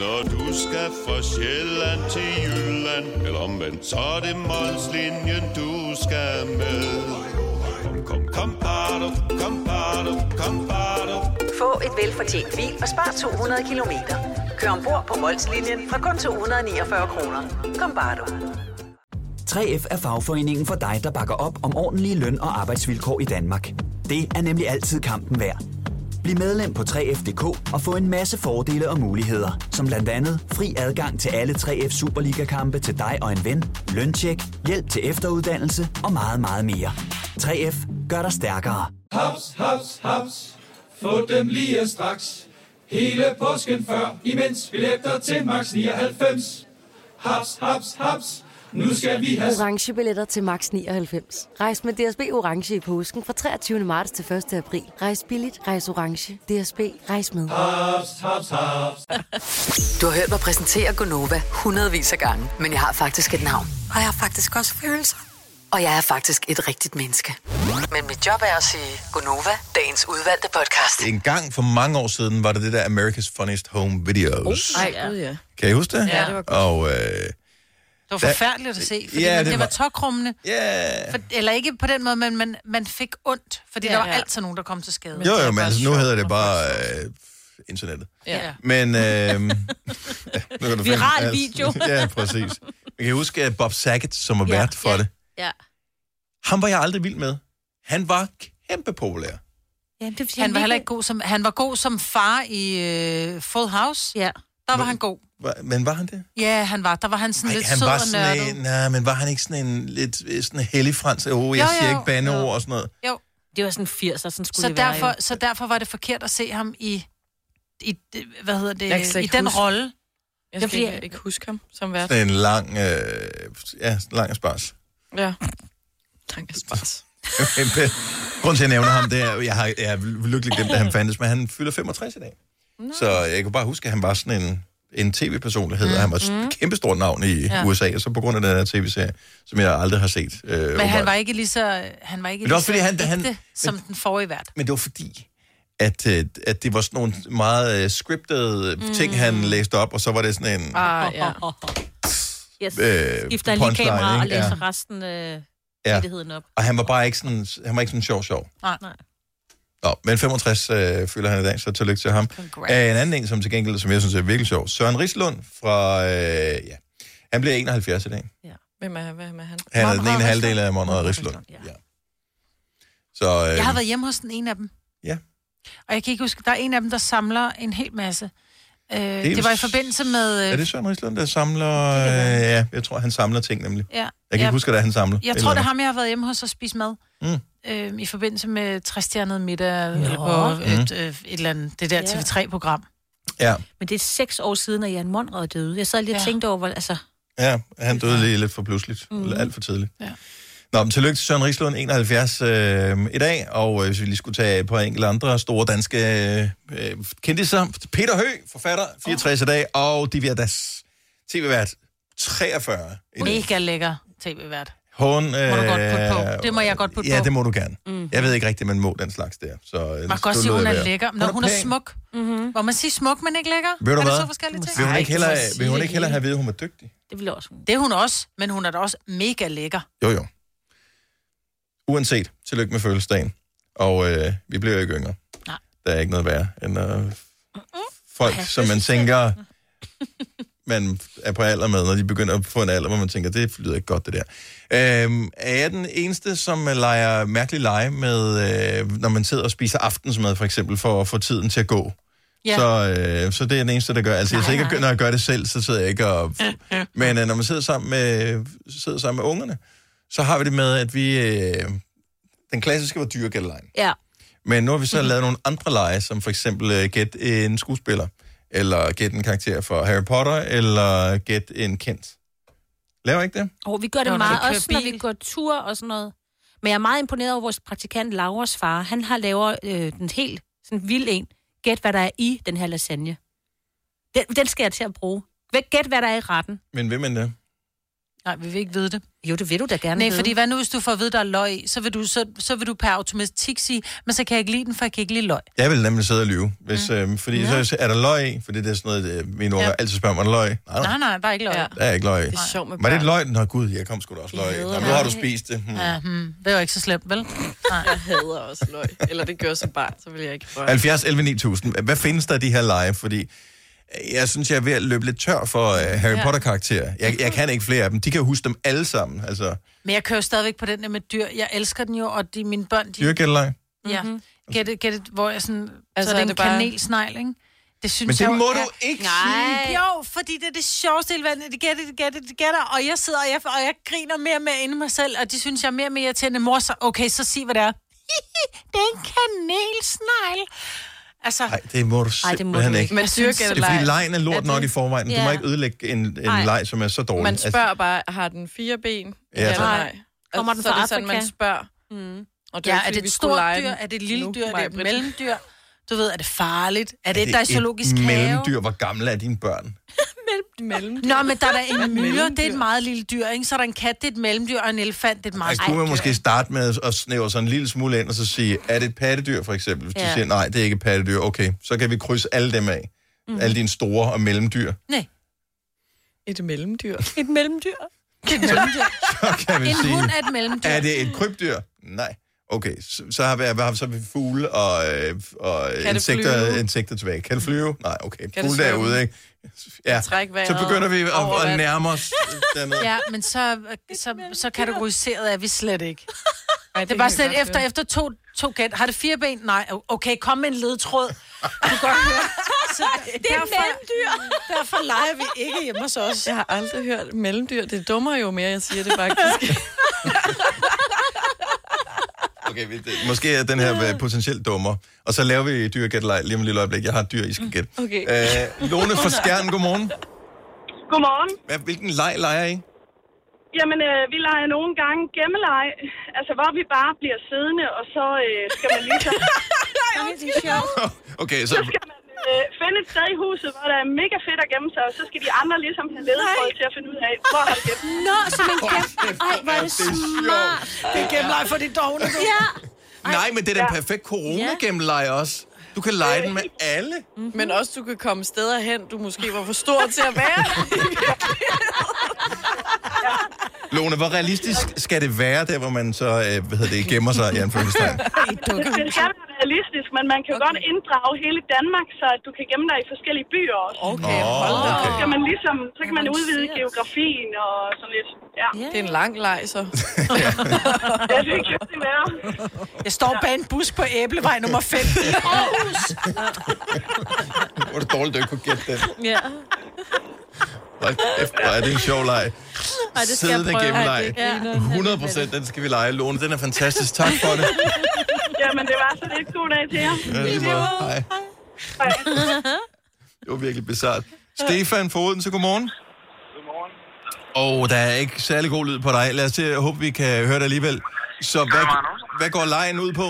Når du skal fra Sjælland til Jylland Eller omvendt, så er det Molslinjen, du skal med Kom, kom, kom, bado, kom, bado, kom, bado. Få et velfortjent bil og spar 200 kilometer. Kør ombord på Molslinjen fra kun 249 kroner. Kom bare du. 3F er fagforeningen for dig, der bakker op om ordentlige løn- og arbejdsvilkår i Danmark. Det er nemlig altid kampen værd. Bliv medlem på 3F.dk og få en masse fordele og muligheder, som blandt andet fri adgang til alle 3F Superliga-kampe til dig og en ven, løntjek, hjælp til efteruddannelse og meget, meget mere. 3F gør dig stærkere. Haps, haps, haps. Få dem lige straks. Hele påsken før, imens billetter til max 99. Haps, haps, haps. Nu skal vi have... Orange billetter til max 99. Rejs med DSB Orange i påsken fra 23. marts til 1. april. Rejs billigt, rejs orange. DSB, rejs med. Haps, haps, haps. Du har hørt mig præsentere Gonova hundredvis af gange, men jeg har faktisk et navn. Og jeg har faktisk også følelser. Og jeg er faktisk et rigtigt menneske. Men mit job er at sige Gonova, dagens udvalgte podcast. en gang for mange år siden var det det der America's Funniest Home Videos. Ej, gud ja. Kan I huske det? Ja, det var godt. Og, øh, Det var forfærdeligt at se, fordi Ja, ja, det det, var- var tokrummende. Yeah. For, eller ikke på den måde, men man, man fik ondt, fordi Ja, ja, der var ja. altid nogen, der kom til skade. jo, jo, men altså, nu hedder det bare øh, internettet. Ja. Men, øh, *laughs* ja, nu kan du finde Viral alt. video. *laughs* ja, præcis. Jeg kan huske at Bob Saget, som var Ja, vært for ja. det. Ja. Ham var jeg aldrig vild med. Han var kæmpe populær. ja det, Han var heller ikke god som, han var god som far i uh, Full House. Ja. Der var han god. Var- Men var han det? Ja, han var. Der var han sådan Ej, lidt han sød var og sådan nørdet. en, nej, men var han ikke sådan en lidt øh, sådan en hellig frans? Oh, jeg Jo, siger jo, ikke bandeord og sådan noget. Jo. Det var sådan 80'er, sådan skulle Så det være. derfor, jo. så derfor var det forkert at se ham i, i hvad hedder kan det, i den rolle. Jeg Det er skal fordi- ikke, ikke huske ham som vært. Sådan en lang, øh, ja, lang spars. Ja. Tak, Spars. *laughs* Grunden til, at jeg nævner ham, det er, jeg har, jeg har lykkelig glemt, at han fandtes, men han fylder 65 i dag. Så jeg kan bare huske, at han var sådan en, en tv-personlighed, og han var et kæmpestort navn i Ja. USA, og så på grund af den her tv-serie, som jeg aldrig har set. Øh, Men han var ikke lige så, han var ikke Men det er lige så fordi, han- ægte, han- som den forrige vært. Men det var fordi, at, øh, at det var sådan nogle meget øh, scriptede mm. ting, han læste op, og så var det sådan en... Ah, ja. *laughs* Yes. Øh, Skifter lige kamera og læser Ja. resten af Ja. virkeligheden op. Og han var bare ikke sådan, han var ikke sådan sjov sjov. Nej, nej. Nå, men 65 øh, fylder han i dag, så tillykke til ham. Æh, en anden en, som til gengæld, som jeg synes er virkelig sjov. Søren Rislund fra, øh, ja, han bliver 71 i dag. Hvem er, hvem er han? Han er den ene halvdel af Monrad Rislund. Ja. Så, øh, Jeg har været hjemme hos den ene af dem. Ja. Og jeg kan ikke huske, der er en af dem, der samler en hel masse. Øh, det, er var i forbindelse med... Øh, Er det Søren Rislund, der samler... Øh, ja, jeg tror, han samler ting nemlig. Ja. Jeg kan ikke Ja. huske, at han samler. Jeg Et tror, det eller er ham, jeg har været hjemme hos og spise mad. Mm. Øh, I forbindelse med træstjernet middag Nå. eller på et, Mm. øh, et eller andet, det der Ja. TV3-program. Ja, Men det er seks år siden, at Jan Monrad døde. Jeg sad lige og Ja. tænkte over, hvor, altså... ja, han døde lige lidt for pludseligt. Mm. Alt for tidligt. Ja. Nå, men tillykke til Søren Rislund, 71 øh, i dag, og øh, hvis vi lige skulle tage på enkelte andre store danske øh, kendiser. Peter Hø, forfatter, 64 i dag, og Divya Das, tv-vært, 43 i dag. Mega lækker tv-vært. Hun, øh, Må du godt putte på. Det må jeg godt putte ja, på. det må du gerne. Mm. Jeg ved ikke rigtigt, man må den slags der. Så, øh, Man kan godt sige, hun er være. lækker. Når hun er pæn. smuk. Mm-hmm. Hvor man siger smuk, men ikke lækker. Ved du er hvad? det så forskellige ting? Vil hun ikke hellere, Ej, vil hun ikke hellere det have at vide, at hun er dygtig? Det vil også. Det er hun også, men hun er da også mega lækker. Jo, jo. Uanset, tillykke med fødselsdagen. Og øh, vi bliver jo ikke yngre. Nej. Der er ikke noget værre end øh, folk, som man tænker, man er på alder med, når de begynder at få en alder, hvor man tænker, det lyder ikke godt, det der. Øhm, er jeg den eneste, som øh, leger mærkelig lege med, øh, når man sidder og spiser aftensmad, for eksempel, for at få tiden til at gå? Ja. Så, øh, så det er den eneste, der gør. Altså, jeg Nej, siger ikke, når jeg gør det selv, så sidder jeg ikke og... Men øh, når man sidder sammen med, sidder sammen med ungerne, så har vi det med, at vi... Øh, den klassiske var dyregældelejen. Ja. Men nu har vi så lavet nogle andre lege, som for eksempel øh, gæt en skuespiller, eller gæt en karakter for Harry Potter, eller gæt en kendt. Laver ikke det? Og vi gør det Når meget, også når bil. vi går tur og sådan noget. Men jeg er meget imponeret over vores praktikant Lauras far. Han har lavet øh, den helt sådan vild en. Gæt, hvad der er i den her lasagne. Den, den skal jeg til at bruge. Gæt, hvad der er i retten. Men vil man det? Nej, vi vil ikke vide det. Jo, det vil du da gerne Nej, vide. fordi hvad nu, hvis du får at vide, der er løg så vil du, så, så vil du per automatik sige, men så kan jeg ikke lide den, for jeg kan ikke lide løg. Jeg vil nemlig sidde og lyve. Hvis, øh, fordi ja. så er der løg i, fordi det er sådan noget, øh, mine Ja. altid spørger mig, er der løg? Nej, Nej, nej, der er ikke løg. Ja. der er ikke løg. Det er sjovt med Var det løg? Nå gud, jeg kom sgu da også løg. Nå, nu har du spist det. Hmm. Ja, hmm, det er jo ikke så slemt, vel? Nej. Jeg hader også løg. Eller det gør som barn, så vil jeg ikke røre. 70 11 9000. Hvad findes der af de her lege? Fordi jeg synes, jeg er ved at løbe lidt tør for uh, Harry Ja. Potter-karakterer. Jeg, jeg kan ikke flere af dem. De kan huske dem alle sammen. Altså, Men jeg kører stadigvæk på den der med dyr. Jeg elsker den jo, og de, mine børn, de... dyrgældeleje. Ja, get it, get it, hvor jeg sådan... Altså, så er er det en det bare- kanelsnegl, ikke? Det synes Men det jeg, må er- du ikke Nej. sige. Jo, fordi det er det sjoveste i hele verden. Det it, get it, get it. Og jeg sidder og jeg, og jeg griner mere og mere inde i mig selv, og de synes, jeg er mere og mere irriterende. Mor, så, okay, så sig, hvad det er. *laughs* det er en kanelsnegl. Altså, Nej, det må du Ej, det må simpelthen du ikke. Men synes- Det er fordi lejen er lort Er det- nok i forvejen. Du Ja. må ikke ødelægge en, en Nej. leg, som er så dårlig. Man spørger bare, har den fire ben? Ja, Ja, eller nej? Kommer den så er fra det sådan, man Afrika? spørger. Mm. Og ja, ikke, er fordi det vi et stort dyr? Er det et lille dyr? Er det et mellemdyr? Du ved, er det farligt? Er det, Er et, der er i zoologisk et have? mellemdyr? Hvor gamle er dine børn? *laughs* Mellemdyr. Nå, men der er der en myre, det er et meget lille dyr, ikke? Så er der en kat, det er et mellemdyr, og en elefant, det er et meget Altså, stort kunne man måske starte med at snævre sådan en lille smule ind, og så sige, er det et pattedyr for eksempel? Hvis ja. Du siger, nej, det er ikke et pattedyr, okay, så kan vi krydse alle dem af. Mm. Alle dine store og mellemdyr. Nej. Et mellemdyr. Et mellemdyr. Det et mellemdyr. Så kan vi En sige, hund er et mellemdyr. er det et krybdyr? Nej. Okay, så, så har vi, så har vi fugle og, øh, og det insekter, flyve? insekter tilbage. Kan det flyve? Nej, okay. det Fugle derude, ikke? Ja, Træk vejret så begynder vi at, at nærme os dernede. Ja, men så, så, så kategoriseret er vi slet ikke. *laughs* Ej, Det er bare kan jeg efter, efter to, to gæt. Har det fire ben? Nej. Okay, kom med en ledtråd. Du kan godt høre. *laughs* Så det er mellemdyr. Derfor leger vi ikke hjemme hos os. Jeg har aldrig hørt mellemdyr. Det dummer jo mere, jeg siger det faktisk. *laughs* Okay, vi- det- måske er den her øh, potentielt dummer. Og så laver vi dyrgættelej lige om et lille øjeblik. Jeg har et dyr, I skal gætte. Okay. Øh, Lone fra *laughs* Skjern, godmorgen. Godmorgen. Hvad, hvilken leg leger I? Jamen, øh, vi leger nogle gange gemmeleje, altså hvor vi bare bliver siddende, og så øh, skal man lige så... *laughs* er. *laughs* Okay, så... Så skal man øh, finde et sted i huset, hvor der er mega fedt at gemme sig, og så skal de andre ligesom have ledetråd til at finde ud af, hvor har du gemt. Nå, som en gem. Ej, hvor er det smart. Det er gennemleg for de dogne, du. Ja. Nej, men det er den perfekt corona leg også. Du kan lege den med alle. Men også, du kan komme steder hen, du måske var for stor til at være. *laughs* Lone, hvor realistisk skal det være, der hvor man så, øh, hvad hedder det, gemmer sig i anførselstegn? *laughs* Det skal være realistisk, men man kan jo godt inddrage hele Danmark, så at du kan gemme dig i forskellige byer også. Okay, hold da op. Så kan man ligesom, så kan man udvide geografien og sådan lidt. Ja. Det er en lang leg, så. *laughs* ja, det kan det være. Jeg står bag en bus på Æblevej nummer 5 i *laughs* Aarhus. Hvor er det dårligt, du ikke kunne gætte den. Ja. Hvor er det en sjov leg. Ej, det skal Siddende. Ja, det- 100 procent, den skal vi lege. Lone, den er fantastisk. Tak for det. *laughs* Jamen, det var så lidt god dag til jer. Ja, måde. Hej. Det var virkelig bizart. Stefan fra Odense, godmorgen. Godmorgen. Og der er ikke særlig god lyd på dig. Lad os se, jeg håber, vi kan høre dig alligevel. Så hvad, hvad går lejen ud på?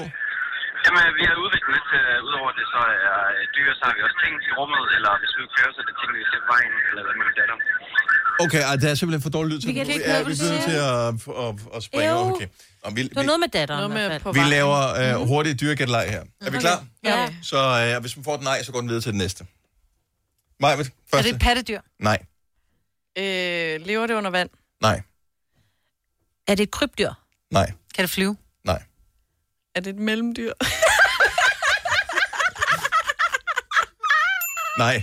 Jamen, vi har udviklet lidt, uh, udover det så er uh, dyr, så har vi også ting i rummet, eller hvis vi kører, så er det ting, vi ser på vejen, eller hvad man datter. Okay, ej, det er simpelthen for dårlig lyd til. Vi kan ikke høre, vi hvad du nødt til at, at, at, springe. Jo. Okay. Og vi, Det var noget med datteren. Noget med i hvert fald. på vi vejen. laver uh, hurtigt dyregætleg her. Er vi klar? Ja. Så uh, hvis man får et nej, så går den videre til det næste. Majved, Er første. det et pattedyr? Nej, Øh, lever det under vand? nej, Er det et krybdyr? nej, Kan det flyve? Nej. Er det et mellemdyr? Nej,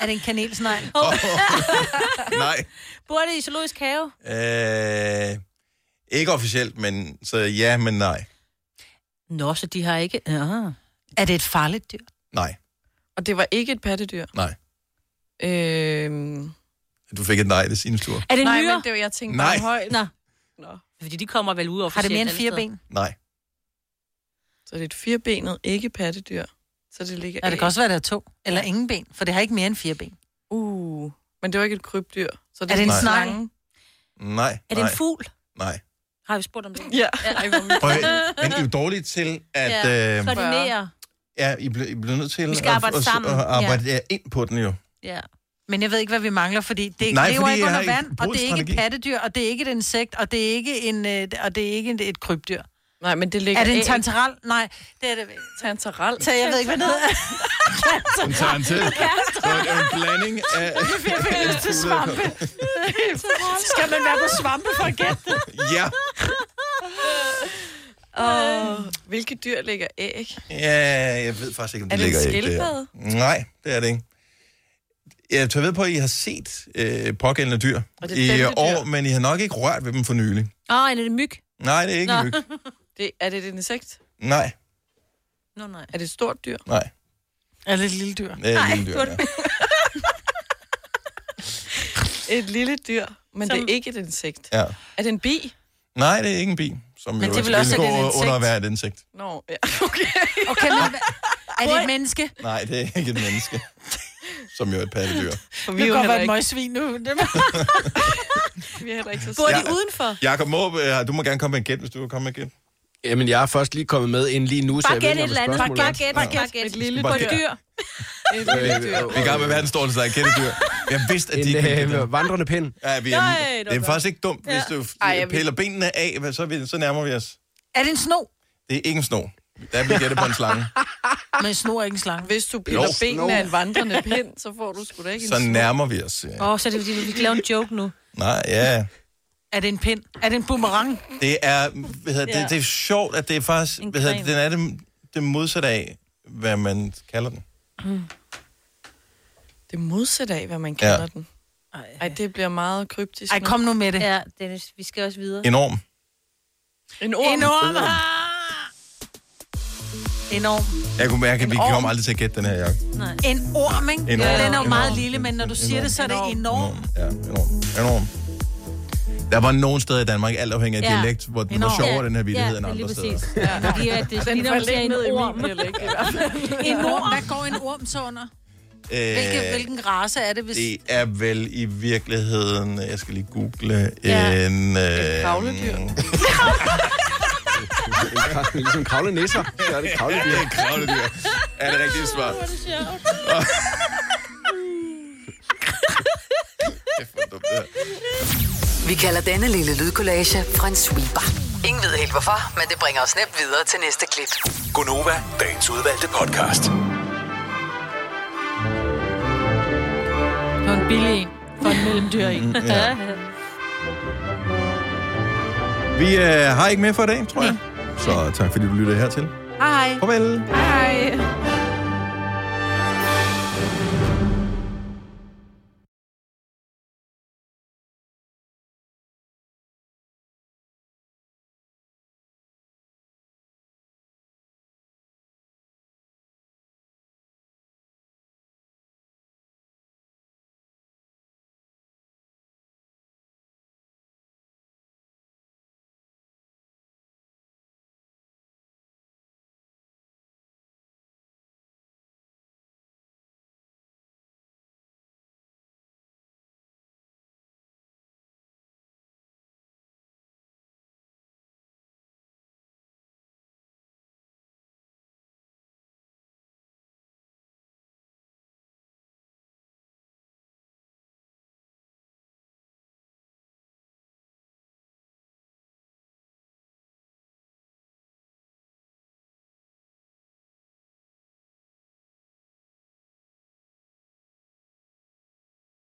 Er det en kanelsnegl? *laughs* nej. Bor det i zoologisk have? Øh, ikke officielt, men så ja, men nej. Nå, så de har ikke... Ja. Er det et farligt dyr? Nej, Og det var ikke et pattedyr? nej. Øh, Du fik et nej, det er sin tur. Er det nej, nyere? men det var, jeg tænkte Nej. bare højt. Nå. Nå. Fordi de kommer vel ud over Har det mere end fire ben? Nej. Så det er et firebenet, ikke pattedyr. Så det ligger Ja, det kan også være, der er to. Eller ingen ben, for det har ikke mere end fire ben. Uh, men det var ikke et krybdyr. Så det Er det en Nej. slange? Nej, Er det nej, en fugl? nej. Har vi spurgt om det? Ja. Ej, hvor vildt. Prøv, at- men I er jo dårlige til at... Ja. Øh, Koordinere. ja, I bliver, I bliver nødt til Vi skal at, arbejde at, sammen, at arbejde ja. ind på den jo. Ja. Men jeg ved ikke, hvad vi mangler, fordi det Nej, lever fordi ikke under ikke vand, og det er ikke et pattedyr, og det er ikke et insekt, og det er ikke, en, øh, og det er ikke et, et krybdyr. Nej, men det ligger Er det en æg. tantaral? Nej, det er det ikke. Tantaral? Så jeg ved ikke, hvad det hedder. *laughs* En til. Så er det en blanding af... Jeg fik lyst til svampe. *laughs* Skal man være på svampe for at gætte det? *laughs* Ja. Åh, hvilke dyr lægger æg? Ja, jeg ved faktisk ikke, om Er det det en ligger ikke skildpadde? Nej, det er det ikke. Jeg tager ved på, at I har set øh, pågældende dyr i år, men I har nok ikke rørt ved dem for nylig. Åh, oh, er det myg? Nej, det er ikke Nå. en myg. *laughs* Det, er det et insekt? Nej, Nå, nej. Er det et stort dyr? nej. Er det et lille dyr? Det er et lille dyr, *laughs* ja. *laughs* Et lille dyr, men Som- det er ikke et insekt. ja. Er det en bi? Nej, det er ikke en bi, som Men jo det vil også vil være et gå insekt. under at være et insekt. Nå, ja, okay. Okay, men er det et menneske? Nej, det er ikke et menneske, som jo er et pattedyr. *laughs* For vi Det er jo kan godt heller være et ikke, møgsvin nu. Det *laughs* vi er heller ikke så Bor Ja. de udenfor? Jakob Måb, øh, du må gerne komme med en gæt, hvis du vil komme med en gæt. Jamen, jeg er først lige kommet med ind lige nu, så Bare jeg gæt ved et ikke, eller om andet. Bare gæt, bare gæt. Et lille Bare dyr. *laughs* Et lille dyr. Vi er i gang med verdens dårligste leg, kættedyr. Jeg vidste, at de En ikke øh, det. vandrende pind. Ja, vi er, Nej, det er faktisk ikke dumt, hvis du Ej, jeg vil- piller benene af, så, vi, så nærmer vi os. Er det en sno? Det er ikke en sno. Der bliver gættet på en slange. *laughs* Men en sno er ikke en slange. Hvis du piller Jo. benene af en vandrende pind, så får du sgu da ikke en Så nærmer vi os. ja. Åh, oh, så er det fordi, vi kan lave en joke nu. Nej, ja. Er det en pind? Er det en boomerang? Det er, hvad hedder, Ja. det, det er sjovt, at det er faktisk, En hvad hedder, det, den er det, det modsatte af, hvad man kalder den. Det er modsat af, hvad man kalder Ja. den. Ej, det bliver meget kryptisk Ej, kom nu med det. Ja, Dennis, vi skal også videre. Enorm. En orm. En orm. Enorm. Jeg kunne mærke, at vi kommer aldrig til at gætte den her, Jacob. En orm, ikke? En orm. Den er jo meget lille, men når du siger det, så er det enorm. Ja, enorm. Enorm. Der var nogle steder i Danmark, alt afhængig af Ja. dialekt, hvor den var Enorm. sjovere, den her end ja, andre lige steder. Ja. Fordi at det, ligner, man ikke en ned i orm. min dialekt i hvert fald. *laughs* En orm. Hvad går en orm så under? Hvilke, Øh, hvilken race er det, hvis... Det er vel i virkeligheden, jeg skal lige google, Ja. en... Øh, kravledyr. *laughs* ligesom kravle nisser. Så er det kravledyr. Det er et kravledyr. Er det rigtigt svar? *laughs* Hvor dumt det her. Vi kalder denne lille lydkollage en sweeper. Ingen ved helt hvorfor, men det bringer os nemt videre til næste klip. Gonova, dagens udvalgte podcast. Det var en billig en. For en mellemdyr i. Mm, ja. *laughs* Vi øh, har ikke mere for i dag, tror jeg. Så tak fordi du lyttede hertil. Hej. Farvel. Hej.